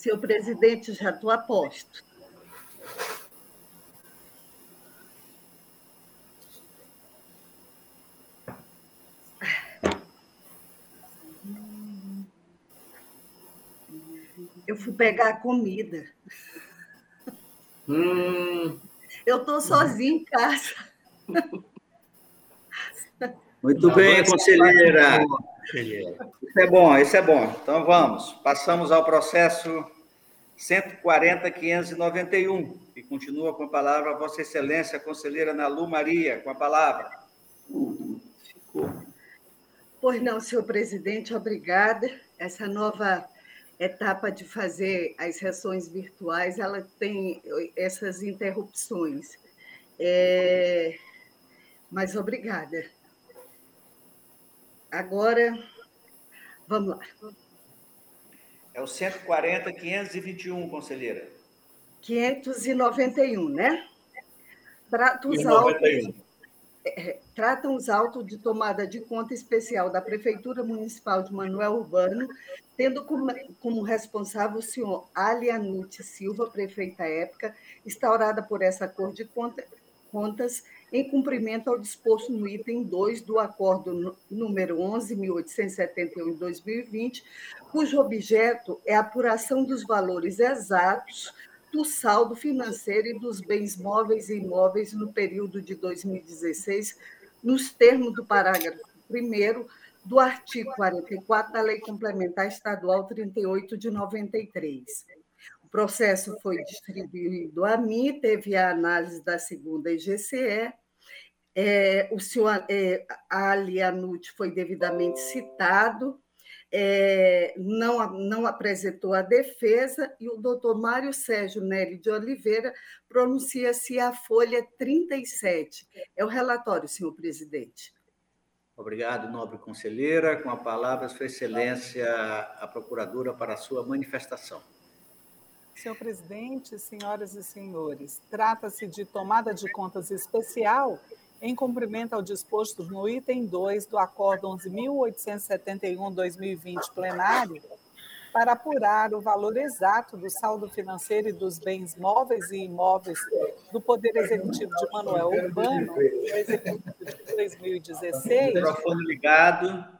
Senhor presidente, já estou a posto. Eu fui pegar a comida. Hum. Eu estou sozinha em casa. Muito bem, conselheira. Isso é bom, isso é bom. Então vamos. Passamos ao processo 140.591, e continua com a palavra Vossa Excelência, conselheira Nalu Maria, com a palavra. Pois não, senhor presidente, obrigada. Essa nova etapa de fazer as sessões virtuais, ela tem essas interrupções. É... Mas obrigada. Agora, vamos lá. É o 140, 521, conselheira. 591, né? Trata os autos, é, tratam os autos de tomada de conta especial da Prefeitura Municipal de Manuel Urbano, tendo como, como responsável o senhor Alianute Silva, prefeita época, instaurada por essa Cor de conta, Contas em cumprimento ao disposto no item 2 do Acordo número 11.871 de 2020, cujo objeto é a apuração dos valores exatos do saldo financeiro e dos bens móveis e imóveis no período de 2016, nos termos do parágrafo 1 do artigo 44 da Lei Complementar Estadual 38 de 93. O processo foi distribuído a mim, teve a análise da segunda IGCE é, o senhor é, Ali Anuti foi devidamente citado, é, não, não apresentou a defesa, e o doutor Mário Sérgio Nelly de Oliveira pronuncia-se a folha 37. É o relatório, senhor presidente. Obrigado, nobre conselheira. Com a palavra, Sua Excelência, a procuradora, para a sua manifestação. Senhor presidente, senhoras e senhores, trata-se de tomada de contas especial em cumprimento ao disposto no item 2 do Acordo 11.871-2020 plenário, para apurar o valor exato do saldo financeiro e dos bens móveis e imóveis do Poder Executivo de Manuel Urbano, executivo de 2016. Microfone ligado.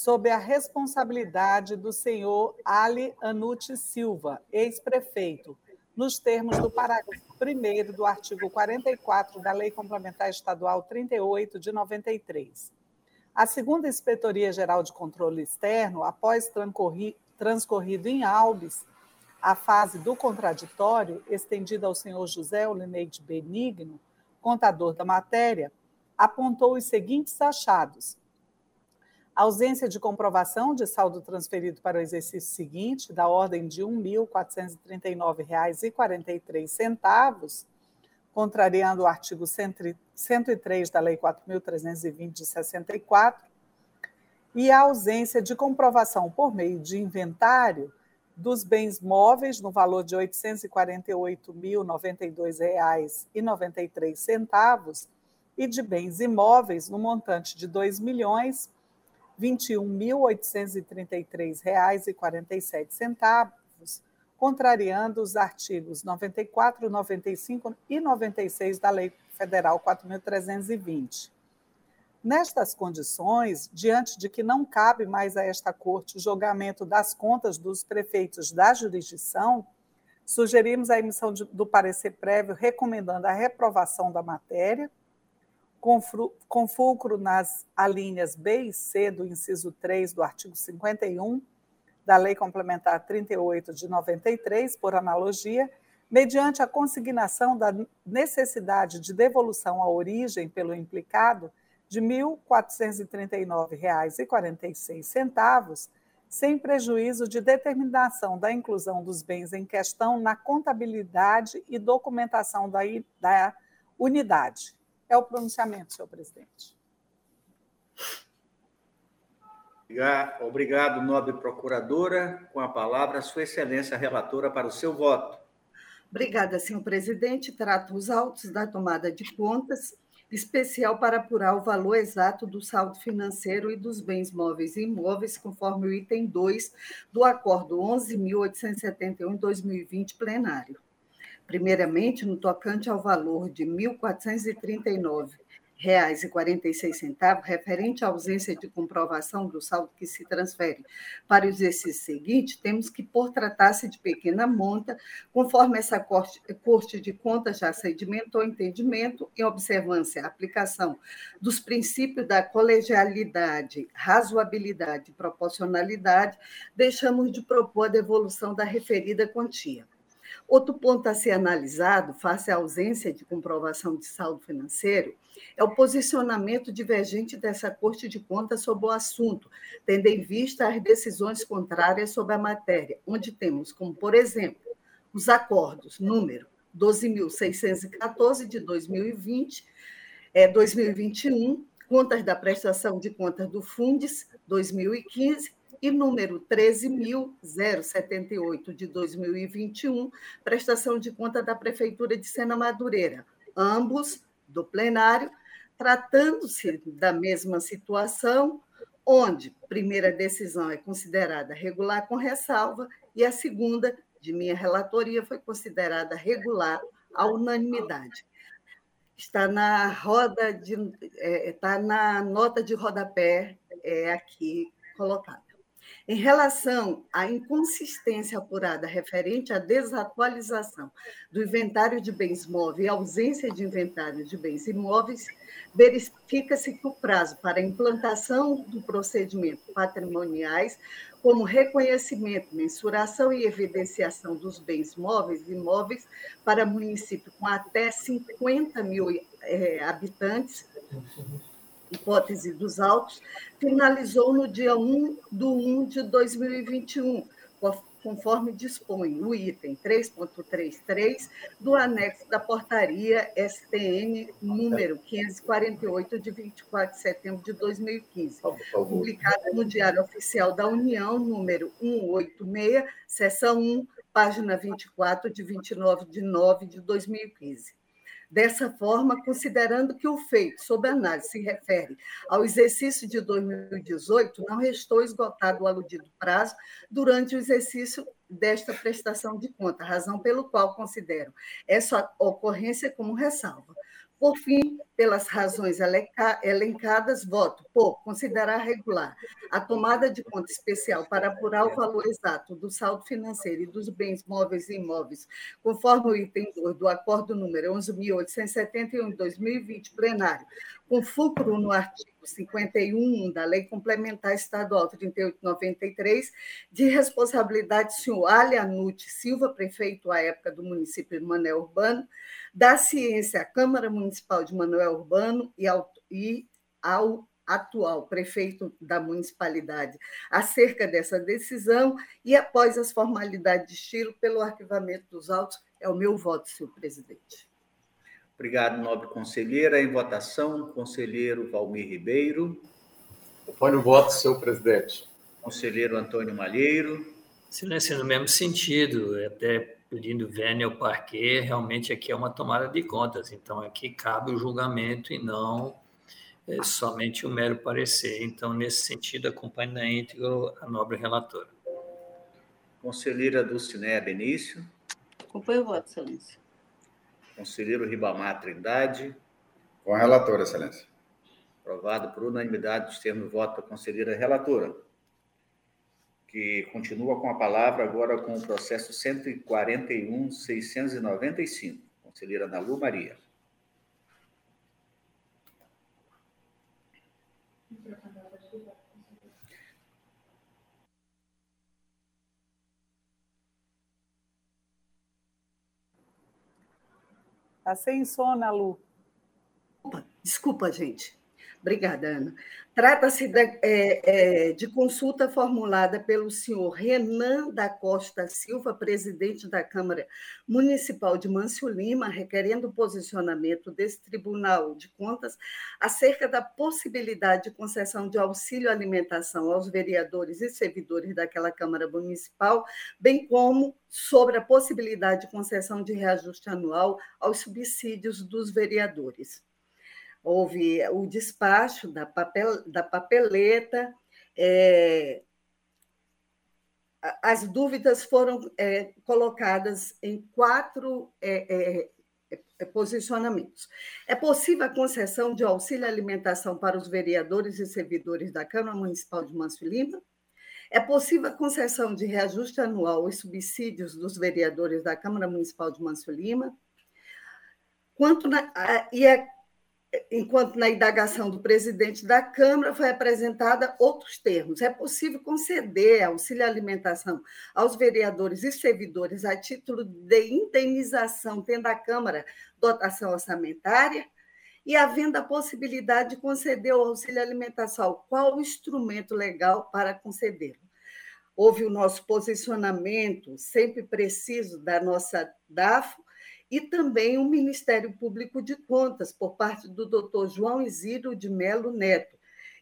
Sob a responsabilidade do senhor Ali Anuti Silva, ex-prefeito, nos termos do parágrafo 1 do artigo 44 da Lei Complementar Estadual 38 de 93. A segunda Inspetoria Geral de Controle Externo, após transcorrido em Albis a fase do contraditório, estendida ao senhor José Olineide Benigno, contador da matéria, apontou os seguintes achados ausência de comprovação de saldo transferido para o exercício seguinte, da ordem de R$ 1.439,43, contrariando o artigo 103 da Lei 4.320 de 64, e a ausência de comprovação por meio de inventário dos bens móveis no valor de R$ 848.092,93 e de bens imóveis no montante de R$ 2 milhões R$ 21.833,47, contrariando os artigos 94, 95 e 96 da Lei Federal 4.320. Nestas condições, diante de que não cabe mais a esta Corte o julgamento das contas dos prefeitos da jurisdição, sugerimos a emissão de, do parecer prévio recomendando a reprovação da matéria, com fulcro nas alíneas B e C do inciso 3 do artigo 51 da Lei Complementar 38 de 93, por analogia, mediante a consignação da necessidade de devolução à origem pelo implicado de R$ 1.439,46, sem prejuízo de determinação da inclusão dos bens em questão na contabilidade e documentação da, da unidade é o pronunciamento, senhor presidente. Obrigado, nobre procuradora. Com a palavra, Sua Excelência Relatora, para o seu voto. Obrigada, senhor presidente. Trato os autos da tomada de contas especial para apurar o valor exato do saldo financeiro e dos bens móveis e imóveis, conforme o item 2 do Acordo 11.871-2020 plenário. Primeiramente, no tocante ao valor de 1.439 reais e 46 centavos, referente à ausência de comprovação do saldo que se transfere para o exercício seguinte, temos que, por tratar-se de pequena monta, conforme essa corte, corte de contas já sedimentou entendimento, em observância à aplicação dos princípios da colegialidade, razoabilidade e proporcionalidade, deixamos de propor a devolução da referida quantia. Outro ponto a ser analisado, face à ausência de comprovação de saldo financeiro, é o posicionamento divergente dessa Corte de Contas sobre o assunto, tendo em vista as decisões contrárias sobre a matéria, onde temos como, por exemplo, os acordos número 12.614 de 2020, é, 2021, contas da prestação de contas do Fundes 2015 e número 13.078 de 2021, prestação de conta da Prefeitura de Sena Madureira, ambos do plenário, tratando-se da mesma situação, onde primeira decisão é considerada regular com ressalva e a segunda, de minha relatoria, foi considerada regular à unanimidade. Está na roda de, é, está na nota de rodapé é, aqui colocada. Em relação à inconsistência apurada referente à desatualização do inventário de bens móveis e ausência de inventário de bens imóveis, verifica-se que o prazo para implantação do procedimento patrimoniais, como reconhecimento, mensuração e evidenciação dos bens móveis e imóveis para município com até 50 mil é, habitantes, hipótese dos autos, finalizou no dia 1 de 1 de 2021, conforme dispõe o item 3.33 do anexo da portaria STN número 548 de 24 de setembro de 2015, publicada no Diário Oficial da União, número 186, seção 1, página 24 de 29 de 9 de 2015. Dessa forma, considerando que o feito sob análise se refere ao exercício de 2018, não restou esgotado o aludido prazo durante o exercício desta prestação de conta, razão pelo qual considero essa ocorrência como ressalva. Por fim, pelas razões elencadas, voto por considerar regular a tomada de conta especial para apurar o valor exato do saldo financeiro e dos bens móveis e imóveis, conforme o item 2 do acordo número 11.871 de 2020, plenário, com fulcro no artigo 51 da Lei Complementar Estadual 3893, de responsabilidade do senhor Alianute Silva, prefeito à época do município de Mané Urbano, da ciência à Câmara Municipal de Manuel Urbano e ao, e ao atual prefeito da municipalidade acerca dessa decisão e após as formalidades de estilo pelo arquivamento dos autos. É o meu voto, senhor presidente. Obrigado, nobre conselheira. Em votação, conselheiro Valmir Ribeiro. Põe o voto, senhor presidente. Conselheiro Antônio Malheiro. Silêncio no mesmo sentido, até pedindo vênia ao parquet, realmente aqui é uma tomada de contas. Então, aqui cabe o julgamento e não é, somente o mero parecer. Então, nesse sentido, acompanho na íntegra a nobre relatora. Conselheira Dulcinéia Benício. Acompanho o voto, excelência. Conselheiro Ribamar Trindade. Com a relatora, excelência. Aprovado por unanimidade dos termos de voto da conselheira relatora que continua com a palavra agora com o processo 141.695. Conselheira Nalu Maria. Está sem sono, Lu. Desculpa, gente. Obrigada, Ana. Trata-se de, é, é, de, consulta formulada pelo senhor Renan da Costa Silva, presidente da Câmara Municipal de Mâncio Lima, requerendo o posicionamento desse Tribunal de Contas acerca da possibilidade de concessão de auxílio alimentação aos vereadores e servidores daquela Câmara Municipal, bem como sobre a possibilidade de concessão de reajuste anual aos subsídios dos vereadores. Houve o despacho da, papel, da papeleta, é, as dúvidas foram é, colocadas em quatro é, posicionamentos. É possível a concessão de auxílio alimentação para os vereadores e servidores da Câmara Municipal de Manso Lima? É possível a concessão de reajuste anual e subsídios dos vereadores da Câmara Municipal de Manso Lima? Quanto na, e é enquanto na indagação do presidente da Câmara foi apresentada outros termos. É possível conceder auxílio alimentação aos vereadores e servidores a título de indenização, tendo a Câmara dotação orçamentária, e havendo a possibilidade de conceder o auxílio alimentação, qual o instrumento legal para concedê-lo? Houve o nosso posicionamento sempre preciso da nossa DAFO, e também o Ministério Público de Contas, por parte do doutor João Isidro de Melo Neto,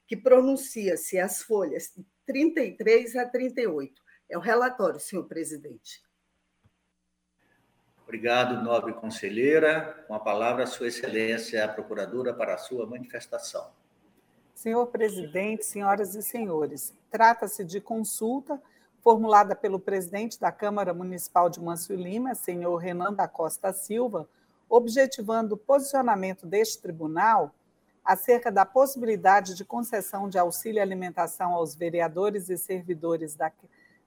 que pronuncia-se as folhas 33 a 38. É o relatório, senhor presidente. Obrigado, nobre conselheira. Com a palavra, Sua Excelência, a Procuradora, para a sua manifestação. Senhor presidente, senhoras e senhores, trata-se de consulta formulada pelo presidente da Câmara Municipal de Manso Lima, senhor Renan da Costa Silva, objetivando o posicionamento deste tribunal acerca da possibilidade de concessão de auxílio alimentação aos vereadores e servidores da,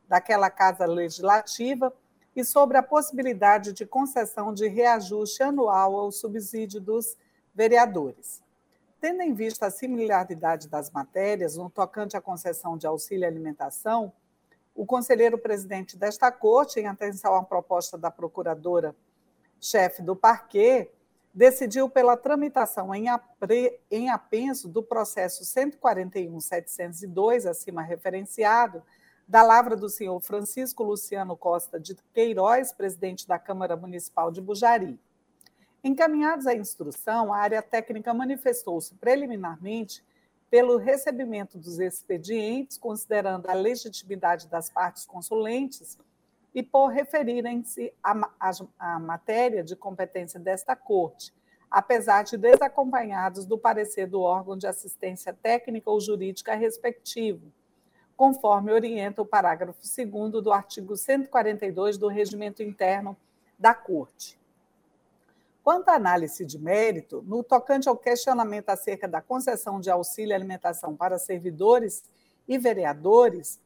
daquela casa legislativa e sobre a possibilidade de concessão de reajuste anual ao subsídio dos vereadores. Tendo em vista a similaridade das matérias no tocante à concessão de auxílio alimentação, o conselheiro presidente desta corte, em atenção à proposta da procuradora-chefe do parquê, decidiu pela tramitação em, apre, em apenso do processo 141.702, acima referenciado, da lavra do senhor Francisco Luciano Costa de Queiroz, presidente da Câmara Municipal de Bujari. Encaminhados à instrução, a área técnica manifestou-se preliminarmente pelo recebimento dos expedientes, considerando a legitimidade das partes consulentes e por referirem-se à, matéria de competência desta Corte, apesar de desacompanhados do parecer do órgão de assistência técnica ou jurídica respectivo, conforme orienta o parágrafo 2 do artigo 142 do Regimento Interno da Corte. Quanto à análise de mérito, no tocante ao questionamento acerca da concessão de auxílio alimentação para servidores e vereadores,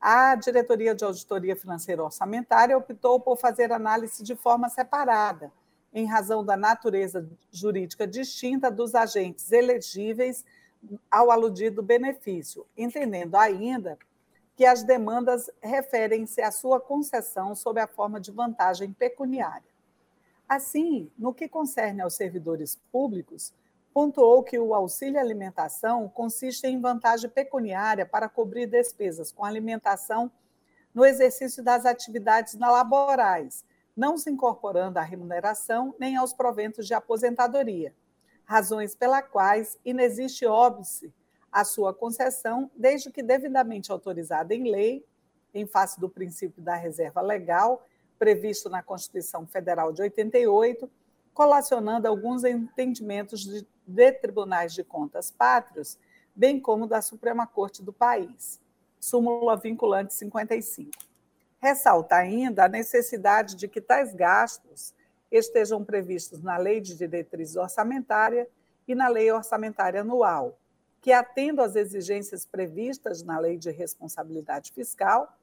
a Diretoria de Auditoria Financeira Orçamentária optou por fazer análise de forma separada, em razão da natureza jurídica distinta dos agentes elegíveis ao aludido benefício, entendendo ainda que as demandas referem-se à sua concessão sob a forma de vantagem pecuniária. Assim, no que concerne aos servidores públicos, pontuou que o auxílio alimentação consiste em vantagem pecuniária para cobrir despesas com alimentação no exercício das atividades laborais, não se incorporando à remuneração nem aos proventos de aposentadoria, razões pela quais inexiste óbice a sua concessão, desde que devidamente autorizada em lei, em face do princípio da reserva legal previsto na Constituição Federal de 88, colacionando alguns entendimentos de, de tribunais de contas pátrios, bem como da Suprema Corte do país. Súmula vinculante 55. Ressalta ainda a necessidade de que tais gastos estejam previstos na Lei de Diretriz Orçamentária e na Lei Orçamentária Anual, que atendam às exigências previstas na Lei de Responsabilidade Fiscal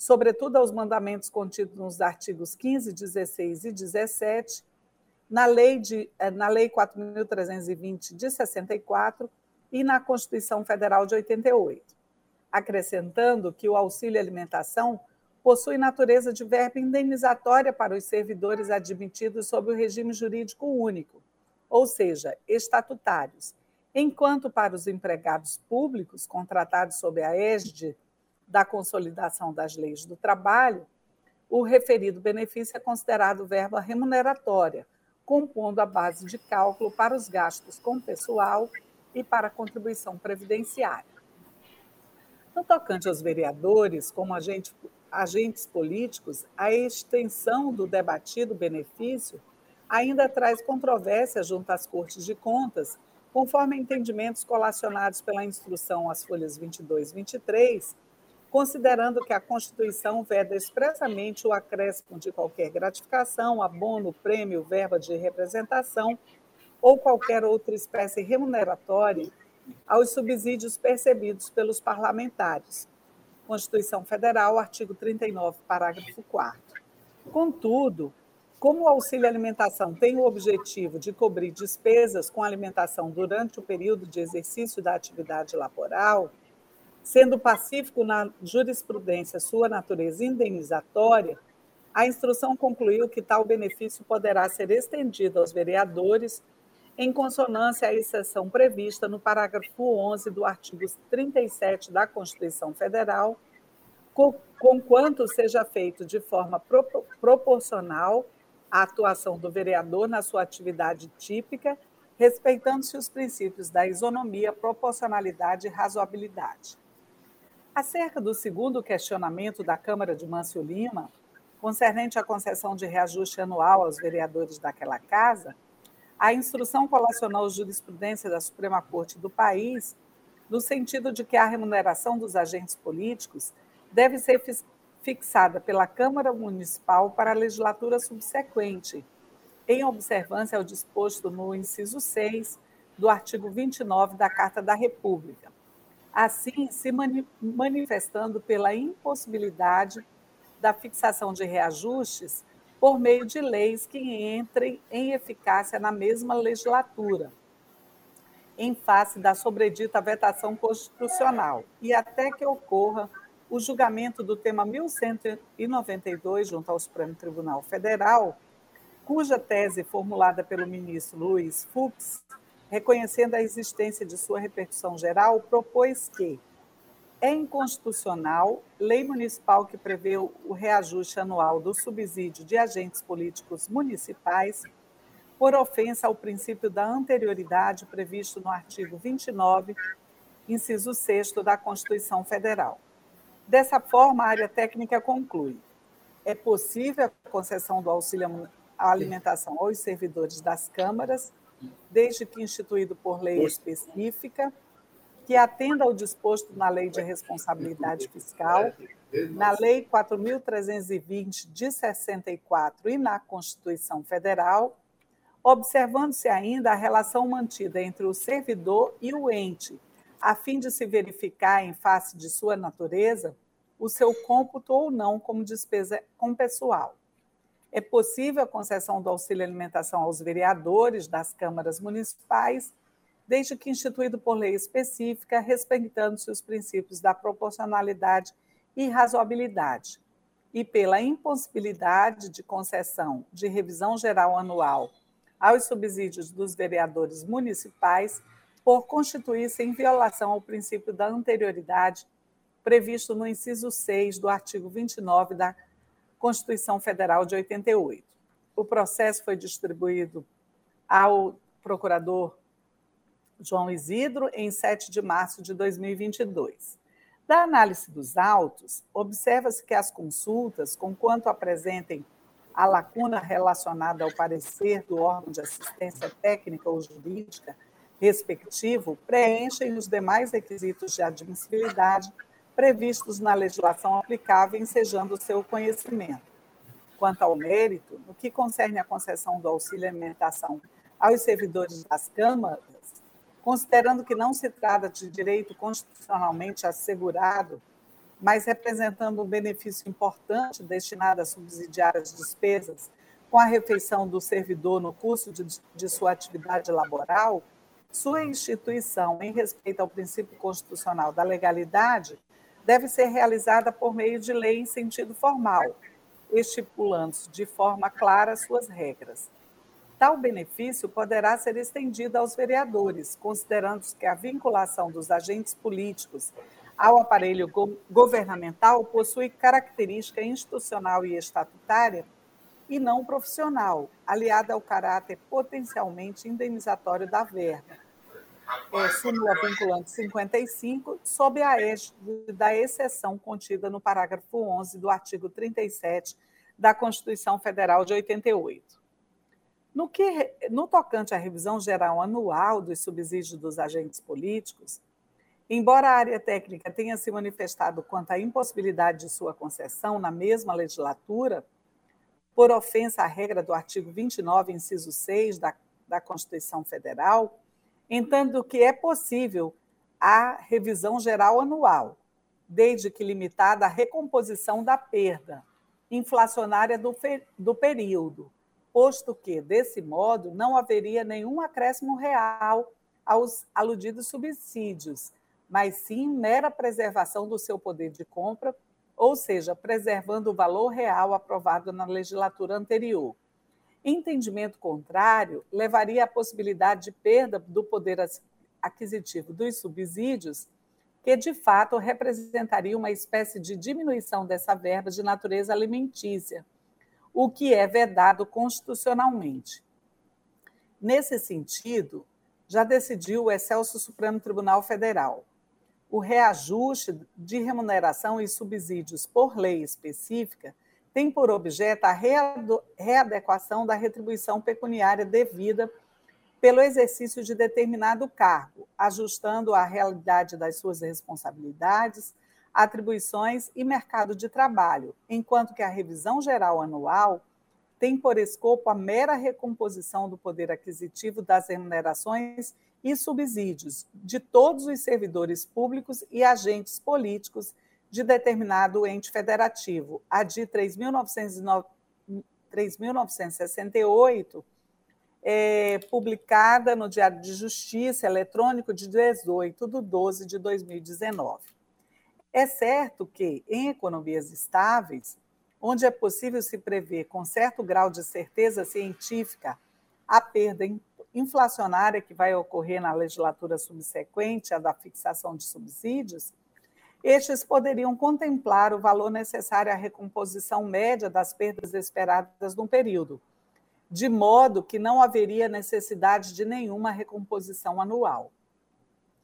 sobretudo aos mandamentos contidos nos artigos 15, 16 e 17, na Lei, de, eh, na lei 4.320 de 64 e na Constituição Federal de 88, acrescentando que o auxílio alimentação possui natureza de verba indenizatória para os servidores admitidos sob o regime jurídico único, ou seja, estatutários, enquanto para os empregados públicos contratados sob a égide da consolidação das leis do trabalho, o referido benefício é considerado verba remuneratória, compondo a base de cálculo para os gastos com pessoal e para a contribuição previdenciária. No tocante aos vereadores, como agente, agentes políticos, a extensão do debatido benefício ainda traz controvérsia junto às Cortes de Contas, conforme entendimentos colacionados pela instrução às folhas 22 e 23, considerando que a Constituição veda expressamente o acréscimo de qualquer gratificação, abono, prêmio, verba de representação ou qualquer outra espécie remuneratória aos subsídios percebidos pelos parlamentares. Constituição Federal, artigo 39, parágrafo 4. Contudo, como o auxílio alimentação tem o objetivo de cobrir despesas com alimentação durante o período de exercício da atividade laboral, sendo pacífico na jurisprudência sua natureza indenizatória, a instrução concluiu que tal benefício poderá ser estendido aos vereadores em consonância à exceção prevista no parágrafo 11 do artigo 37 da Constituição Federal, conquanto seja feito de forma proporcional à atuação do vereador na sua atividade típica, respeitando-se os princípios da isonomia, proporcionalidade e razoabilidade. Acerca do segundo questionamento da Câmara de Mâncio Lima, concernente à concessão de reajuste anual aos vereadores daquela casa, a instrução colacionou jurisprudência da Suprema Corte do país no sentido de que a remuneração dos agentes políticos deve ser fixada pela Câmara Municipal para a legislatura subsequente, em observância ao disposto no inciso 6 do artigo 29 da Carta da República assim se manifestando pela impossibilidade da fixação de reajustes por meio de leis que entrem em eficácia na mesma legislatura, em face da sobredita vetação constitucional, e até que ocorra o julgamento do tema 1192 junto ao Supremo Tribunal Federal, cuja tese formulada pelo ministro Luiz Fux reconhecendo a existência de sua repercussão geral, propôs que é inconstitucional lei municipal que prevê o reajuste anual do subsídio de agentes políticos municipais por ofensa ao princípio da anterioridade previsto no artigo 29, inciso 6 da Constituição Federal. Dessa forma, a área técnica conclui: é possível a concessão do auxílio à alimentação aos servidores das câmaras desde que instituído por lei específica, que atenda ao disposto na Lei de Responsabilidade Fiscal, na Lei 4.320 de 64 e na Constituição Federal, observando-se ainda a relação mantida entre o servidor e o ente, a fim de se verificar, em face de sua natureza, o seu cômputo ou não como despesa com pessoal é possível a concessão do auxílio alimentação aos vereadores das câmaras municipais, desde que instituído por lei específica, respeitando-se os princípios da proporcionalidade e razoabilidade, e pela impossibilidade de concessão de revisão geral anual aos subsídios dos vereadores municipais, por constituir-se em violação ao princípio da anterioridade previsto no inciso 6 do artigo 29 da Constituição Federal de 88. O processo foi distribuído ao procurador João Isidro em 7 de março de 2022. Da análise dos autos, observa-se que as consultas, conquanto apresentem a lacuna relacionada ao parecer do órgão de assistência técnica ou jurídica respectivo, preenchem os demais requisitos de admissibilidade previstos na legislação aplicável, ensejando o seu conhecimento. Quanto ao mérito, no que concerne à concessão do auxílio alimentação aos servidores das câmaras, considerando que não se trata de direito constitucionalmente assegurado, mas representando um benefício importante destinado a subsidiar as despesas com a refeição do servidor no curso de, de sua atividade laboral, sua instituição, em respeito ao princípio constitucional da legalidade, deve ser realizada por meio de lei em sentido formal, estipulando de forma clara suas regras. Tal benefício poderá ser estendido aos vereadores, considerando que a vinculação dos agentes políticos ao aparelho go governamental possui característica institucional e estatutária e não profissional, aliada ao caráter potencialmente indenizatório da verba é, súmula vinculante 55, sob a égide da exceção contida no parágrafo 11 do artigo 37 da Constituição Federal de 88. No que no tocante à revisão geral anual dos subsídios dos agentes políticos, embora a área técnica tenha se manifestado quanto à impossibilidade de sua concessão na mesma legislatura, por ofensa à regra do artigo 29, inciso 6 da, da Constituição Federal, entendo que é possível a revisão geral anual, desde que limitada à recomposição da perda inflacionária do, do período, posto que, desse modo, não haveria nenhum acréscimo real aos aludidos subsídios, mas sim mera preservação do seu poder de compra, ou seja, preservando o valor real aprovado na legislatura anterior. Entendimento contrário levaria à possibilidade de perda do poder aquisitivo dos subsídios, que de fato representaria uma espécie de diminuição dessa verba de natureza alimentícia, o que é vedado constitucionalmente. Nesse sentido, já decidiu o Excelso Supremo Tribunal Federal. O reajuste de remuneração e subsídios por lei específica tem por objeto a readequação da retribuição pecuniária devida pelo exercício de determinado cargo, ajustando a realidade das suas responsabilidades, atribuições e mercado de trabalho, enquanto que a revisão geral anual tem por escopo a mera recomposição do poder aquisitivo das remunerações e subsídios de todos os servidores públicos e agentes políticos de determinado ente federativo, a de 3.968, é, publicada no Diário de Justiça eletrônico de 18 de 12 de 2019. É certo que, em economias estáveis, onde é possível se prever com certo grau de certeza científica a perda inflacionária que vai ocorrer na legislatura subsequente à da fixação de subsídios, estes poderiam contemplar o valor necessário à recomposição média das perdas esperadas no período, de modo que não haveria necessidade de nenhuma recomposição anual.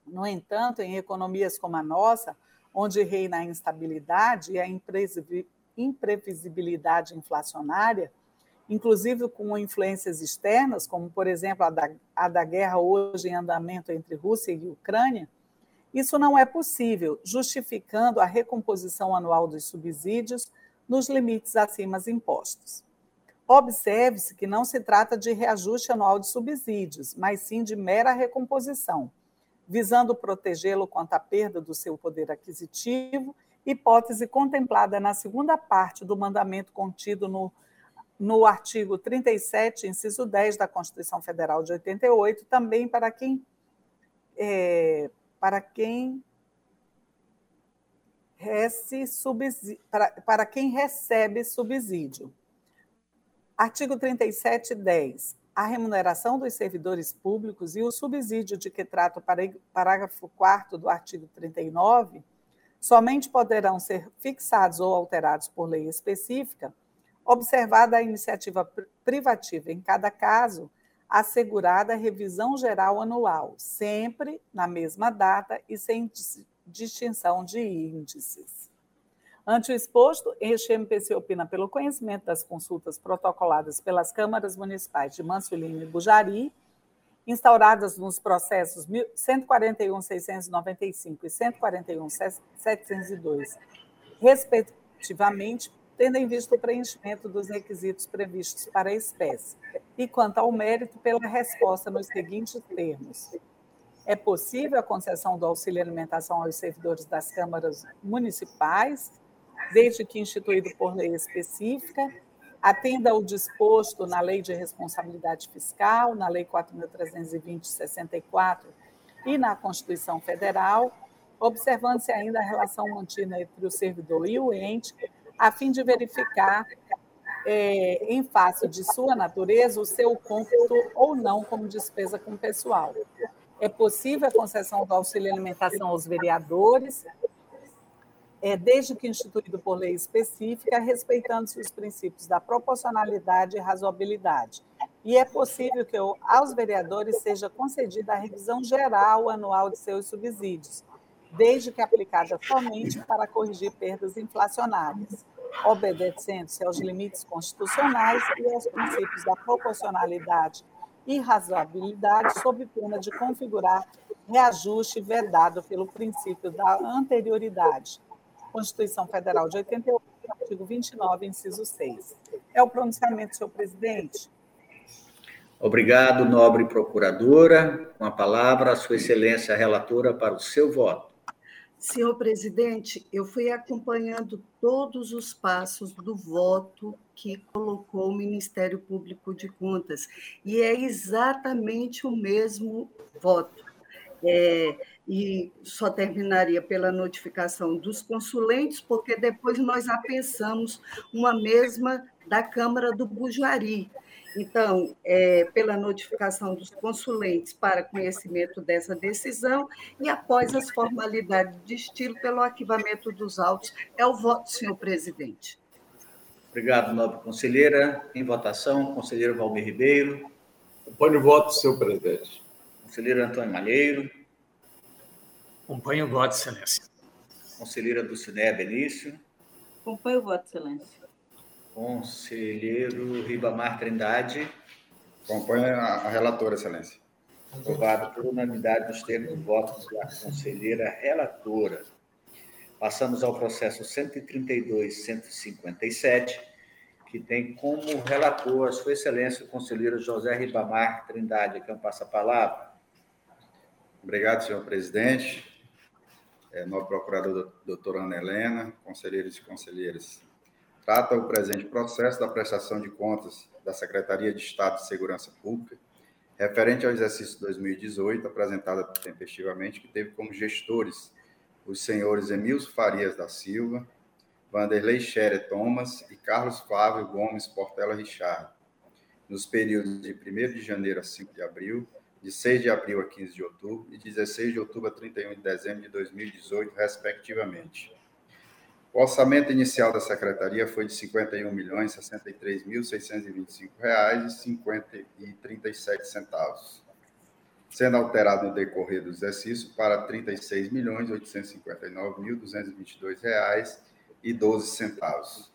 No entanto, em economias como a nossa, onde reina a instabilidade e a imprevisibilidade inflacionária, inclusive com influências externas, como, por exemplo, a da, a da guerra hoje em andamento entre Rússia e Ucrânia, isso não é possível, justificando a recomposição anual dos subsídios nos limites acima impostos. Observe-se que não se trata de reajuste anual de subsídios, mas sim de mera recomposição, visando protegê-lo contra a perda do seu poder aquisitivo, hipótese contemplada na segunda parte do mandamento contido no, no artigo 37, inciso 10 da Constituição Federal de 88, também para quem, é, para quem para, para quem recebe subsídio. Artigo 37, 10. A remuneração dos servidores públicos e o subsídio de que trata o parágrafo 4 do artigo 39 somente poderão ser fixados ou alterados por lei específica, observada a iniciativa privativa em cada caso, assegurada a revisão geral anual, sempre na mesma data e sem distinção de índices. Ante o exposto, este MPC opina pelo conhecimento das consultas protocoladas pelas câmaras municipais de Mansulino e Bujari, instauradas nos processos 141.695 e 141.702, respectivamente, tendo em vista o preenchimento dos requisitos previstos para a espécie, e quanto ao mérito pela resposta nos seguintes termos. É possível a concessão do auxílio alimentação aos servidores das câmaras municipais, desde que instituído por lei específica, atenda ao disposto na Lei de Responsabilidade Fiscal, na Lei 4.320-64 e na Constituição Federal, observando-se ainda a relação mantida entre o servidor e o ente, a fim de verificar, é, em face de sua natureza, o seu cômputo ou não como despesa com pessoal. É possível a concessão do auxílio alimentação aos vereadores, é, desde que instituído por lei específica, respeitando-se os princípios da proporcionalidade e razoabilidade. E é possível que aos vereadores seja concedida a revisão geral anual de seus subsídios, desde que aplicada somente para corrigir perdas inflacionárias, obedecendo-se aos limites constitucionais e aos princípios da proporcionalidade irrazoabilidade, sob pena de configurar reajuste vedado pelo princípio da anterioridade. Constituição Federal de 88, artigo 29, inciso 6. É o pronunciamento, senhor presidente. Obrigado, nobre procuradora. Com a palavra, a sua excelência relatora para o seu voto. Senhor presidente, eu fui acompanhando todos os passos do voto que colocou o Ministério Público de Contas, e é exatamente o mesmo voto. É, e só terminaria pela notificação dos consulentes, porque depois nós apensamos uma mesma da Câmara do Bujuari, então, é, pela notificação dos consulentes para conhecimento dessa decisão e após as formalidades de estilo pelo arquivamento dos autos. É o voto, senhor presidente. Obrigado, nobre conselheira. Em votação, conselheiro Valmir Ribeiro. Acompanho o voto, senhor presidente. Conselheiro Antônio Malheiro. Acompanho o voto, excelência. Conselheira Dulcinea Benício. Acompanho o voto, excelência. Conselheiro Ribamar Trindade. Acompanha a relatora, excelência. Aprovado por unanimidade nos termos do voto da conselheira relatora. Passamos ao processo 132-157, que tem como relator a sua excelência o conselheiro José Ribamar Trindade. Quem passa a palavra? Obrigado, senhor presidente. É, novo procurador, doutora Ana Helena, conselheiros e conselheiras trata o presente processo da prestação de contas da Secretaria de Estado de Segurança Pública, referente ao exercício 2018, apresentada tempestivamente, que teve como gestores os senhores Emilson Farias da Silva, Vanderlei Scherer Thomas e Carlos Flávio Gomes Portela Richard, nos períodos de 1 de janeiro a 5 de abril, de 6 de abril a 15 de outubro e 16 de outubro a 31 de dezembro de 2018, respectivamente. O orçamento inicial da secretaria foi de R$ 51.063.625,37, sendo alterado no decorrer do exercício para R$ 36.859.222,12.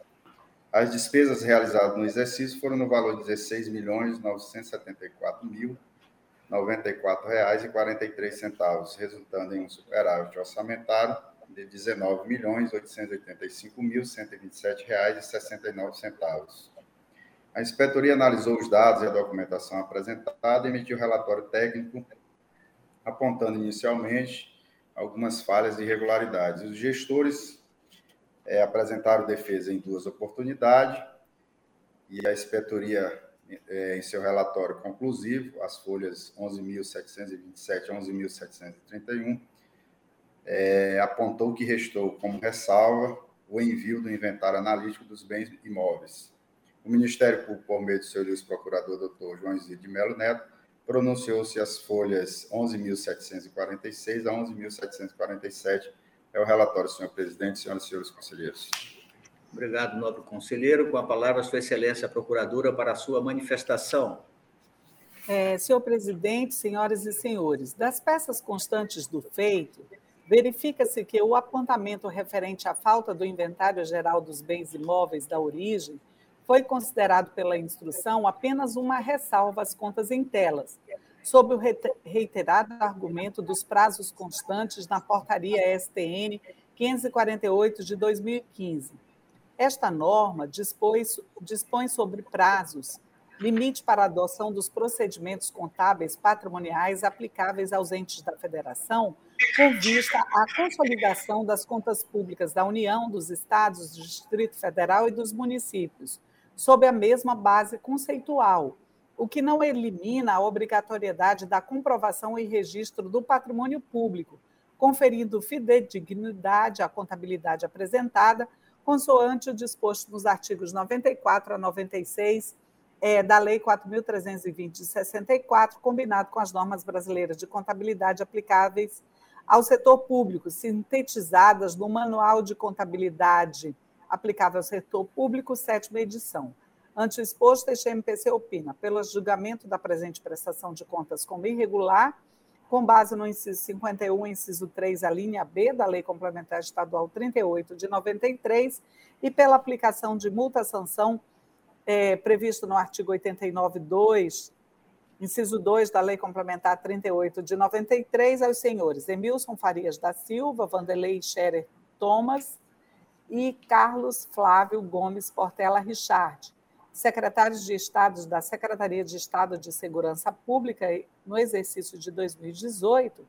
As despesas realizadas no exercício foram no valor de R$ 16.974.094,43, resultando em um superávit orçamentário de R$ 19.885.127,69. A inspetoria analisou os dados e a documentação apresentada e emitiu relatório técnico apontando inicialmente algumas falhas e irregularidades. Os gestores é, apresentaram defesa em duas oportunidades e a inspetoria, é, em seu relatório conclusivo, as folhas 11.727 a 11.731, é, apontou que restou como ressalva o envio do inventário analítico dos bens imóveis. O Ministério Público, por meio do seu Luiz Procurador, doutor João Isidro de Melo Neto, pronunciou-se as folhas 11.746 a 11.747. É o relatório, senhor presidente, senhoras e senhores conselheiros. Obrigado, nobre conselheiro. Com a palavra, Sua Excelência a Procuradora, para a sua manifestação. É, senhor presidente, senhoras e senhores, das peças constantes do feito, verifica-se que o apontamento referente à falta do inventário geral dos bens imóveis da origem foi considerado pela instrução apenas uma ressalva às contas em telas, sob o reiterado argumento dos prazos constantes na portaria STN 548 de 2015. Esta norma dispõe, dispõe sobre prazos limite para a adoção dos procedimentos contábeis patrimoniais aplicáveis aos entes da federação, com vista à consolidação das contas públicas da União, dos Estados, do Distrito Federal e dos municípios, sob a mesma base conceitual, o que não elimina a obrigatoriedade da comprovação e registro do patrimônio público, conferindo fidedignidade à contabilidade apresentada, consoante o disposto nos artigos 94 a 96 é, da Lei 4.320 de 64, combinado com as normas brasileiras de contabilidade aplicáveis ao setor público, sintetizadas no Manual de Contabilidade aplicável ao setor público, sétima edição. Ante exposto, este MPC opina, pelo julgamento da presente prestação de contas como irregular, com base no inciso 51, inciso 3, a linha B da Lei Complementar Estadual 38 de 93, e pela aplicação de multa-sanção é, previsto no artigo 89.2 Inciso 2 da Lei Complementar 38 de 93 aos senhores Emilson Farias da Silva, Vanderlei Scherer Thomas e Carlos Flávio Gomes Portela Richard, secretários de Estado da Secretaria de Estado de Segurança Pública no exercício de 2018,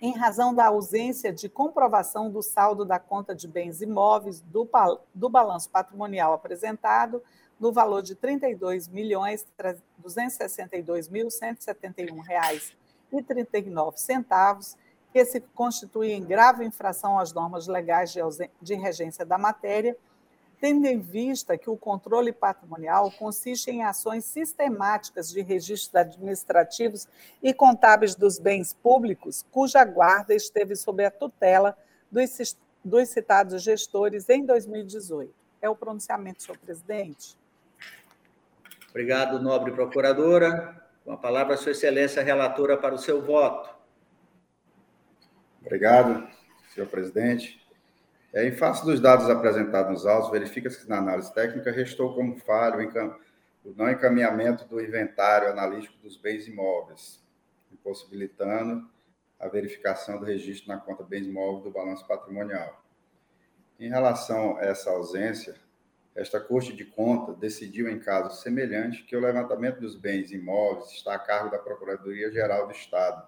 em razão da ausência de comprovação do saldo da conta de bens imóveis do, do balanço patrimonial apresentado no valor de R$ 32.272.171,39, que se constitui em grave infração às normas legais de regência da matéria, tendo em vista que o controle patrimonial consiste em ações sistemáticas de registros administrativos e contábeis dos bens públicos, cuja guarda esteve sob a tutela dos, dos citados gestores em 2018. É o pronunciamento, senhor presidente. Obrigado, nobre procuradora. Com a palavra, Sua Excelência, relatora, para o seu voto. Obrigado, senhor presidente. É, em face dos dados apresentados nos autos, verifica-se que na análise técnica restou como falho o não encaminhamento do inventário analítico dos bens imóveis, impossibilitando a verificação do registro na conta bens imóveis do balanço patrimonial. Em relação a essa ausência, esta Corte de Conta decidiu, em caso semelhante, que o levantamento dos bens imóveis está a cargo da Procuradoria-Geral do Estado,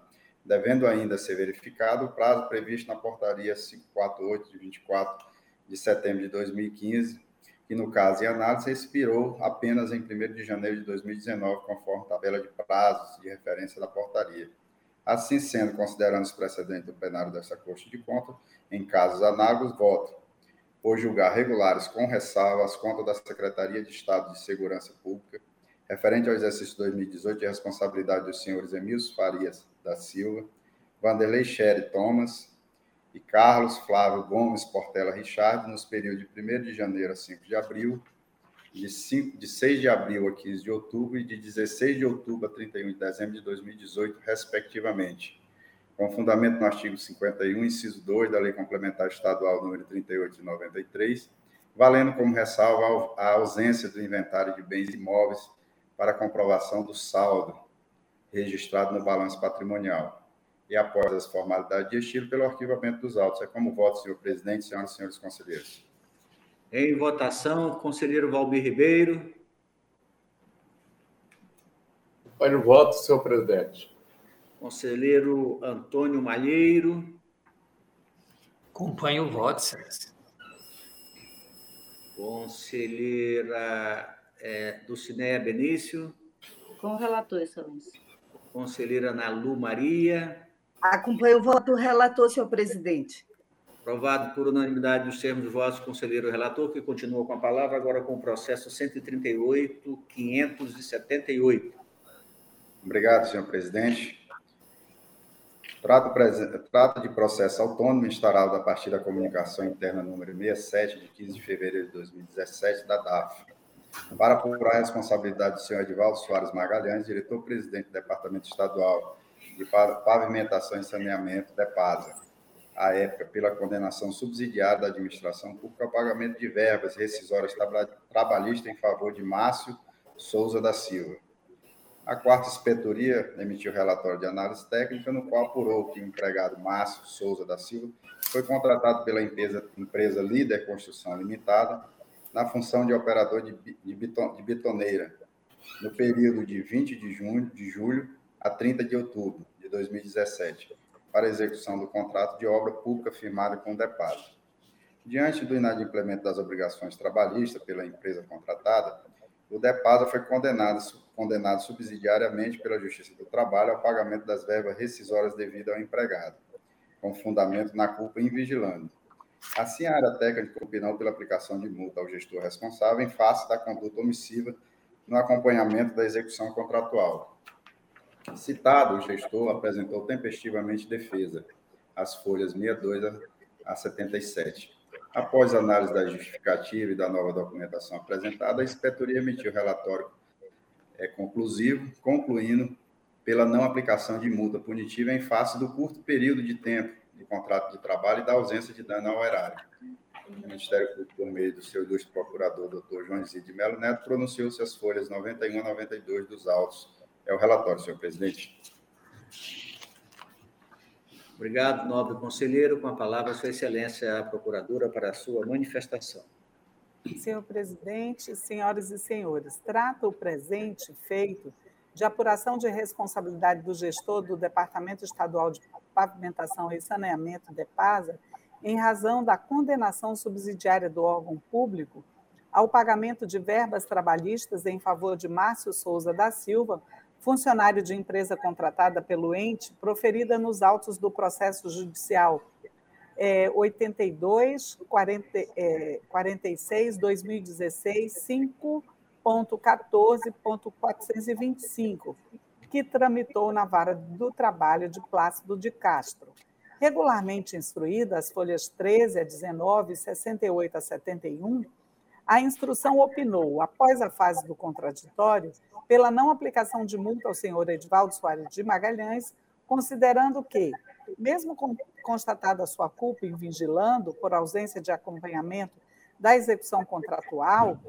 devendo ainda ser verificado o prazo previsto na Portaria 548, de 24 de setembro de 2015, que, no caso em análise, expirou apenas em 1 de janeiro de 2019, conforme tabela de prazos de referência da portaria. Assim sendo, considerando os precedentes do plenário desta Corte de Conta, em casos análogos, voto por julgar regulares com ressalva as contas da Secretaria de Estado de Segurança Pública, referente ao exercício 2018 de responsabilidade dos senhores Emílio Farias da Silva, Vanderlei Sherry Thomas e Carlos Flávio Gomes Portela Richard, nos períodos de 1 de janeiro a 5 de abril, de, 5, de 6 de abril a 15 de outubro e de 16 de outubro a 31 de dezembro de 2018, respectivamente. Com fundamento no artigo 51, inciso 2 da Lei Complementar Estadual número 38 de 93, valendo como ressalva a ausência do inventário de bens imóveis para comprovação do saldo registrado no balanço patrimonial. E após as formalidades de estilo, pelo arquivamento dos autos. É como voto, senhor presidente, senhoras e senhores conselheiros. Em votação, conselheiro Valmir Ribeiro. Acompanho o voto, senhor presidente. Conselheiro Antônio Malheiro. Acompanho o voto, Excelência. Conselheira é, Dulcinéia Benício. Com o relator, Excelência. Conselheira Nalu Maria. Acompanho o voto do relator, senhor presidente. Aprovado por unanimidade dos termos de votos, conselheiro relator, que continua com a palavra agora com o processo 138.578. Obrigado, senhor presidente. Trata, trata de processo autônomo instaurado a partir da comunicação interna número 67, de 15 de fevereiro de 2017, da DAF, para apurar a responsabilidade do senhor Edivaldo Soares Magalhães, diretor-presidente do Departamento Estadual de Pavimentação e Saneamento, DEPASA, à época, pela condenação subsidiária da administração ao pagamento de verbas rescisórias trabalhistas em favor de Márcio Souza da Silva. A quarta inspetoria emitiu relatório de análise técnica, no qual apurou que o empregado Márcio Souza da Silva foi contratado pela empresa, empresa Líder Construção Limitada na função de operador de, de, de betoneira, no período de 20 de, junho, de julho a 30 de outubro de 2017, para execução do contrato de obra pública firmado com o DEPAD. Diante do inadimplemento das obrigações trabalhistas pela empresa contratada, o DEPASA foi condenado condenado subsidiariamente pela Justiça do Trabalho ao pagamento das verbas rescisórias devidas ao empregado, com fundamento na culpa invigilando. Assim, a área técnica opinou pela aplicação de multa ao gestor responsável em face da conduta omissiva no acompanhamento da execução contratual. Citado, o gestor apresentou tempestivamente defesa, as folhas 62 a 77. Após análise da justificativa e da nova documentação apresentada, a inspetoria emitiu relatório é conclusivo, concluindo pela não aplicação de multa punitiva em face do curto período de tempo de contrato de trabalho e da ausência de dano ao erário. O Ministério Público, por meio do seu ilustre procurador, doutor João Zid de Melo Neto, pronunciou-se as folhas 91 a 92 dos autos É o relatório, senhor presidente. Obrigado, nobre conselheiro. Com a palavra, Sua Excelência, a procuradora, para a sua manifestação. Senhor presidente, senhoras e senhores, trata o presente feito de apuração de responsabilidade do gestor do Departamento Estadual de Pavimentação e Saneamento, DEPASA, em razão da condenação subsidiária do órgão público ao pagamento de verbas trabalhistas em favor de Márcio Souza da Silva, funcionário de empresa contratada pelo ente, proferida nos autos do processo judicial é, 82, 40, é, 46, 2016, 5.14.425, que tramitou na vara do trabalho de Plácido de Castro. Regularmente instruída, as folhas 13 a 19, 68 a 71, a instrução opinou, após a fase do contraditório, pela não aplicação de multa ao senhor Edivaldo Soares de Magalhães, considerando que, mesmo constatada sua culpa em vigilando por ausência de acompanhamento da execução contratual,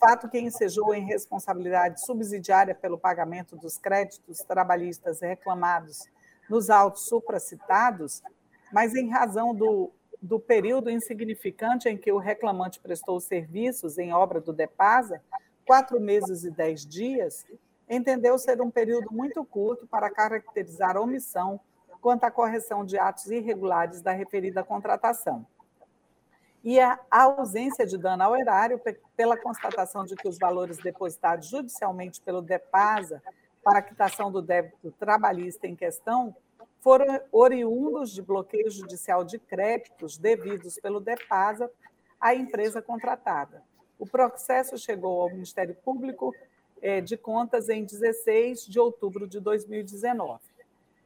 fato que ensejou em responsabilidade subsidiária pelo pagamento dos créditos trabalhistas reclamados nos autos supracitados, mas em razão do do período insignificante em que o reclamante prestou serviços em obra do DEPASA, quatro meses e dez dias, entendeu ser um período muito curto para caracterizar omissão quanto à correção de atos irregulares da referida contratação. E a ausência de dano ao erário, pela constatação de que os valores depositados judicialmente pelo DEPASA para quitação do débito trabalhista em questão foram oriundos de bloqueio judicial de créditos devidos pelo DEPASA à empresa contratada. O processo chegou ao Ministério Público eh, de Contas em 16 de outubro de 2019.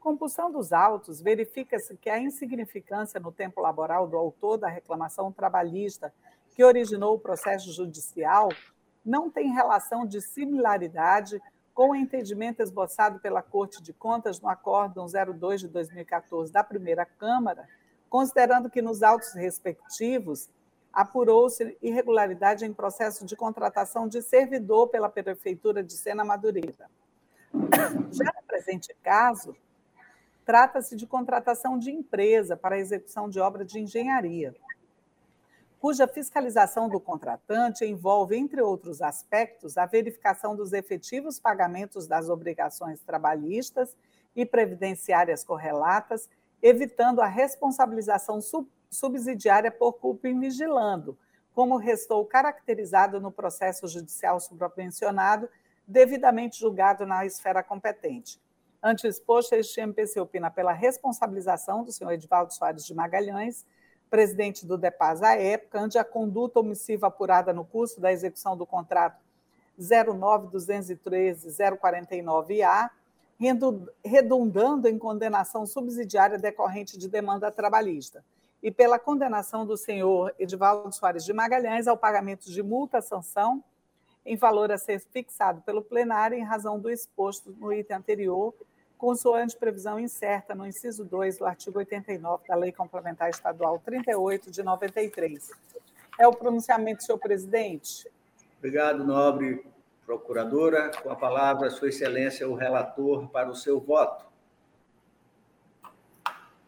Compulsão dos autos, verifica-se que a insignificância no tempo laboral do autor da reclamação trabalhista que originou o processo judicial não tem relação de similaridade com o entendimento esboçado pela Corte de Contas no Acórdão 02 de 2014 da primeira Câmara, considerando que nos autos respectivos apurou-se irregularidade em processo de contratação de servidor pela Prefeitura de Sena Madureira. Já no presente caso, trata-se de contratação de empresa para execução de obra de engenharia cuja fiscalização do contratante envolve, entre outros aspectos, a verificação dos efetivos pagamentos das obrigações trabalhistas e previdenciárias correlatas, evitando a responsabilização subsidiária por culpa em vigilando, como restou caracterizado no processo judicial suprapensionado, devidamente julgado na esfera competente. Ante exposto, este MPC opina pela responsabilização do senhor Edvaldo Soares de Magalhães, presidente do DEPAS à época, ante a conduta omissiva apurada no curso da execução do contrato 09213-049-A, redundando em condenação subsidiária decorrente de demanda trabalhista, e pela condenação do senhor Edivaldo Soares de Magalhães ao pagamento de multa-sanção em valor a ser fixado pelo plenário em razão do exposto no item anterior, consoante previsão incerta no inciso 2 do artigo 89 da Lei Complementar Estadual 38 de 93. É o pronunciamento, senhor presidente. Obrigado, nobre procuradora. Com a palavra, Sua Excelência, o relator, para o seu voto.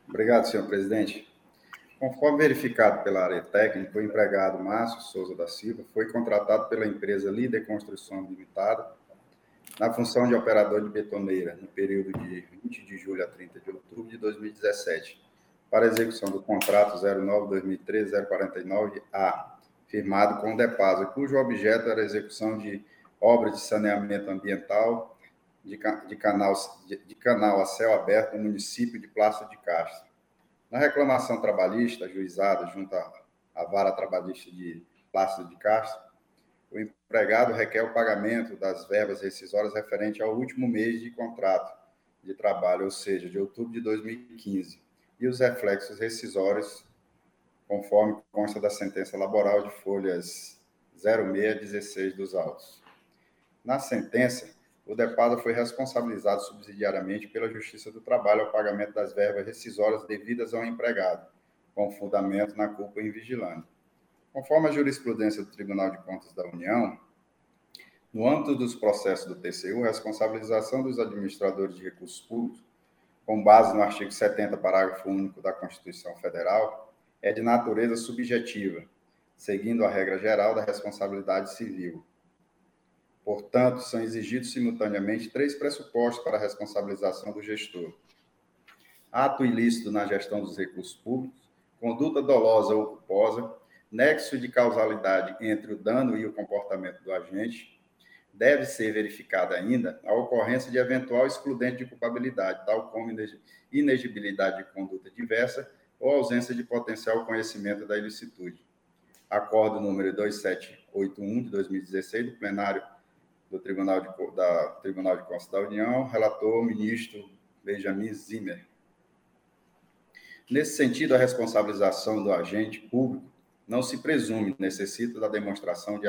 Obrigado, senhor presidente. Conforme verificado pela área técnica, o empregado Márcio Souza da Silva foi contratado pela empresa Líder Construção Limitada na função de operador de betoneira no período de 20 de julho a 30 de outubro de 2017, para execução do contrato 09-2013-049-A, firmado com o DEPASA, cujo objeto era a execução de obras de saneamento ambiental de, de, canal, de, de canal a céu aberto no município de Plácido de Castro. Na reclamação trabalhista ajuizada junto à, à vara trabalhista de Plácido de Castro, o empregado requer o pagamento das verbas rescisórias referente ao último mês de contrato de trabalho, ou seja, de outubro de 2015, e os reflexos rescisórios, conforme consta da sentença laboral de folhas 0616 dos autos. Na sentença, o DEPADA foi responsabilizado subsidiariamente pela Justiça do Trabalho ao pagamento das verbas rescisórias devidas ao empregado, com fundamento na culpa em vigilante. Conforme a jurisprudência do Tribunal de Contas da União, No âmbito dos processos do TCU, a responsabilização dos administradores de recursos públicos, com base no artigo 70, parágrafo único da Constituição Federal, é de natureza subjetiva, seguindo a regra geral da responsabilidade civil. Portanto, são exigidos simultaneamente três pressupostos para a responsabilização do gestor: ato ilícito na gestão dos recursos públicos, conduta dolosa ou culposa, nexo de causalidade entre o dano e o comportamento do agente. Deve ser verificada ainda a ocorrência de eventual excludente de culpabilidade, tal como inegibilidade de conduta diversa ou ausência de potencial conhecimento da ilicitude. Acordo número 2781 de 2016 do plenário do Tribunal de, da Tribunal de Contas da União, relator ministro Benjamin Zimmer. Nesse sentido, a responsabilização do agente público não se presume, necessita da demonstração de,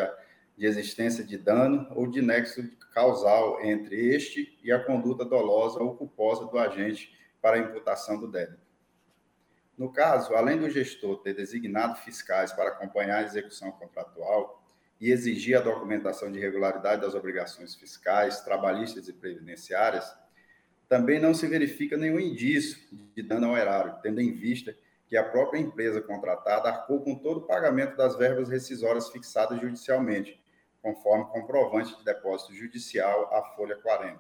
de existência de dano ou de nexo causal entre este e a conduta dolosa ou culposa do agente para a imputação do débito. No caso, além do gestor ter designado fiscais para acompanhar a execução contratual e exigir a documentação de regularidade das obrigações fiscais, trabalhistas e previdenciárias, também não se verifica nenhum indício de dano ao erário, tendo em vista que a própria empresa contratada arcou com todo o pagamento das verbas rescisórias fixadas judicialmente, conforme comprovante de depósito judicial à folha 40.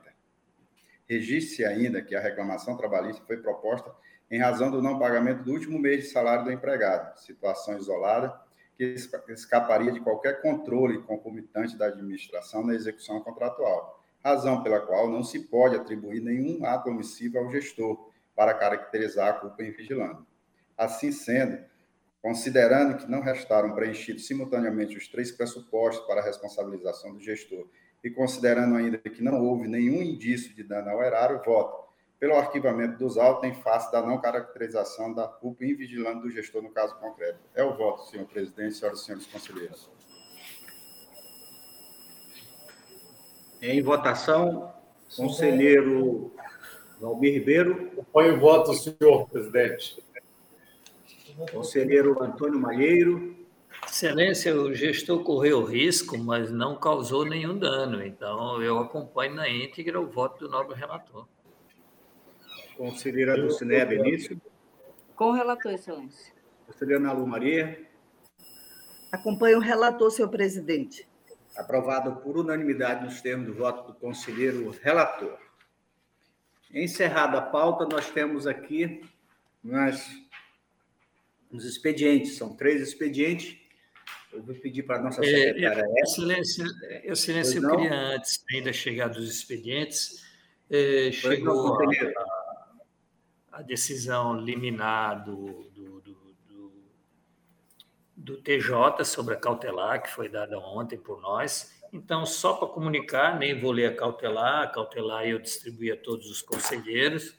Registre-se ainda que a reclamação trabalhista foi proposta em razão do não pagamento do último mês de salário do empregado, situação isolada que escaparia de qualquer controle concomitante da administração na execução contratual, razão pela qual não se pode atribuir nenhum ato omissivo ao gestor para caracterizar a culpa em vigilando. Assim sendo, considerando que não restaram preenchidos simultaneamente os três pressupostos para a responsabilização do gestor e considerando ainda que não houve nenhum indício de dano ao erário, voto pelo arquivamento dos autos em face da não caracterização da culpa invigilante do gestor no caso concreto. É o voto, senhor presidente, senhoras e senhores conselheiros. Em votação, conselheiro Valmir Ribeiro. Põe o voto, senhor presidente. Conselheiro Antônio Malheiro. Excelência, o gestor correu risco, mas não causou nenhum dano. Então, eu acompanho na íntegra o voto do nobre relator. Conselheira Dulcinea Benício. Com o relator, excelência. Conselheira Ana Lu Maria. Acompanho o relator, senhor presidente. Aprovado por unanimidade nos termos do voto do conselheiro relator. Encerrada a pauta, nós temos aqui nas, nos expedientes, são três expedientes. Eu vou pedir para a nossa é, secretária. É, excelência, excelência eu queria, antes ainda chegar dos expedientes, é, chegou a, a decisão liminar do, do, do, do, do TJ sobre a cautelar, que foi dada ontem por nós. Então, só para comunicar, nem vou ler a cautelar, a cautelar eu distribuí a todos os conselheiros.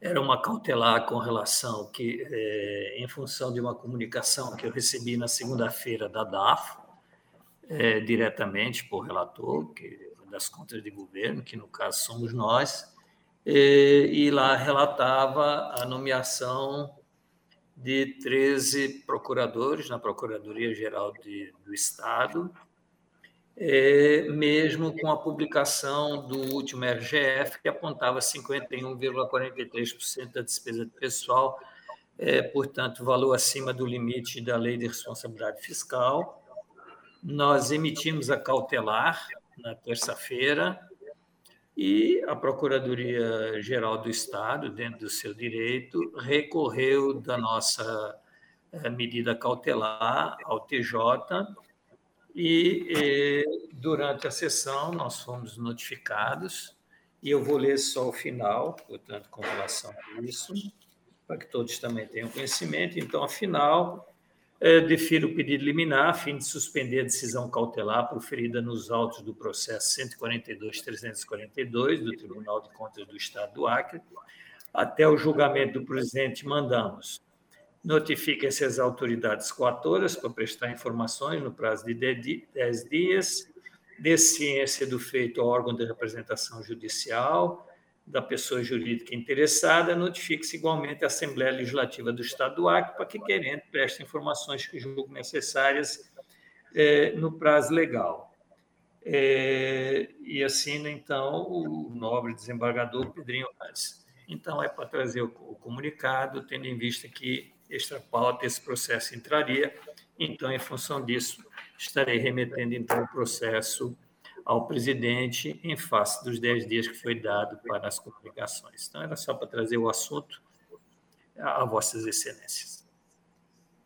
Era uma cautelar com relação que, é, em função de uma comunicação que eu recebi na segunda-feira da DAF, é, diretamente por relator, que das contas de governo, que no caso somos nós, e lá relatava a nomeação de 13 procuradores na Procuradoria-Geral do Estado, mesmo com a publicação do último RGF, que apontava 51,43% da despesa pessoal, portanto, valor acima do limite da Lei de Responsabilidade Fiscal. Nós emitimos a cautelar na terça-feira, e a Procuradoria-Geral do Estado, dentro do seu direito, recorreu da nossa eh, medida cautelar ao TJ e, eh, durante a sessão, nós fomos notificados, e eu vou ler só o final, portanto, com relação a isso, para que todos também tenham conhecimento. Então, afinal, é, defiro o pedido liminar a fim de suspender a decisão cautelar proferida nos autos do processo 142.342 do Tribunal de Contas do Estado do Acre. Até o julgamento do presidente, mandamos. Notifiquem-se as autoridades coatoras para prestar informações no prazo de 10 dias, dê ciência do feito ao órgão de representação judicial, da pessoa jurídica interessada, notifique-se igualmente a Assembleia Legislativa do Estado do Acre para que querendo preste informações que julgue necessárias é, no prazo legal. é, e assina, então, o nobre desembargador Pedrinho Vaz. Então, é para trazer o, o comunicado, tendo em vista que extra pauta esse processo entraria, então, em função disso, estarei remetendo, então, o processo ao presidente em face dos 10 dias que foi dado para as comunicações. Então, era só para trazer o assunto a, a Vossas Excelências.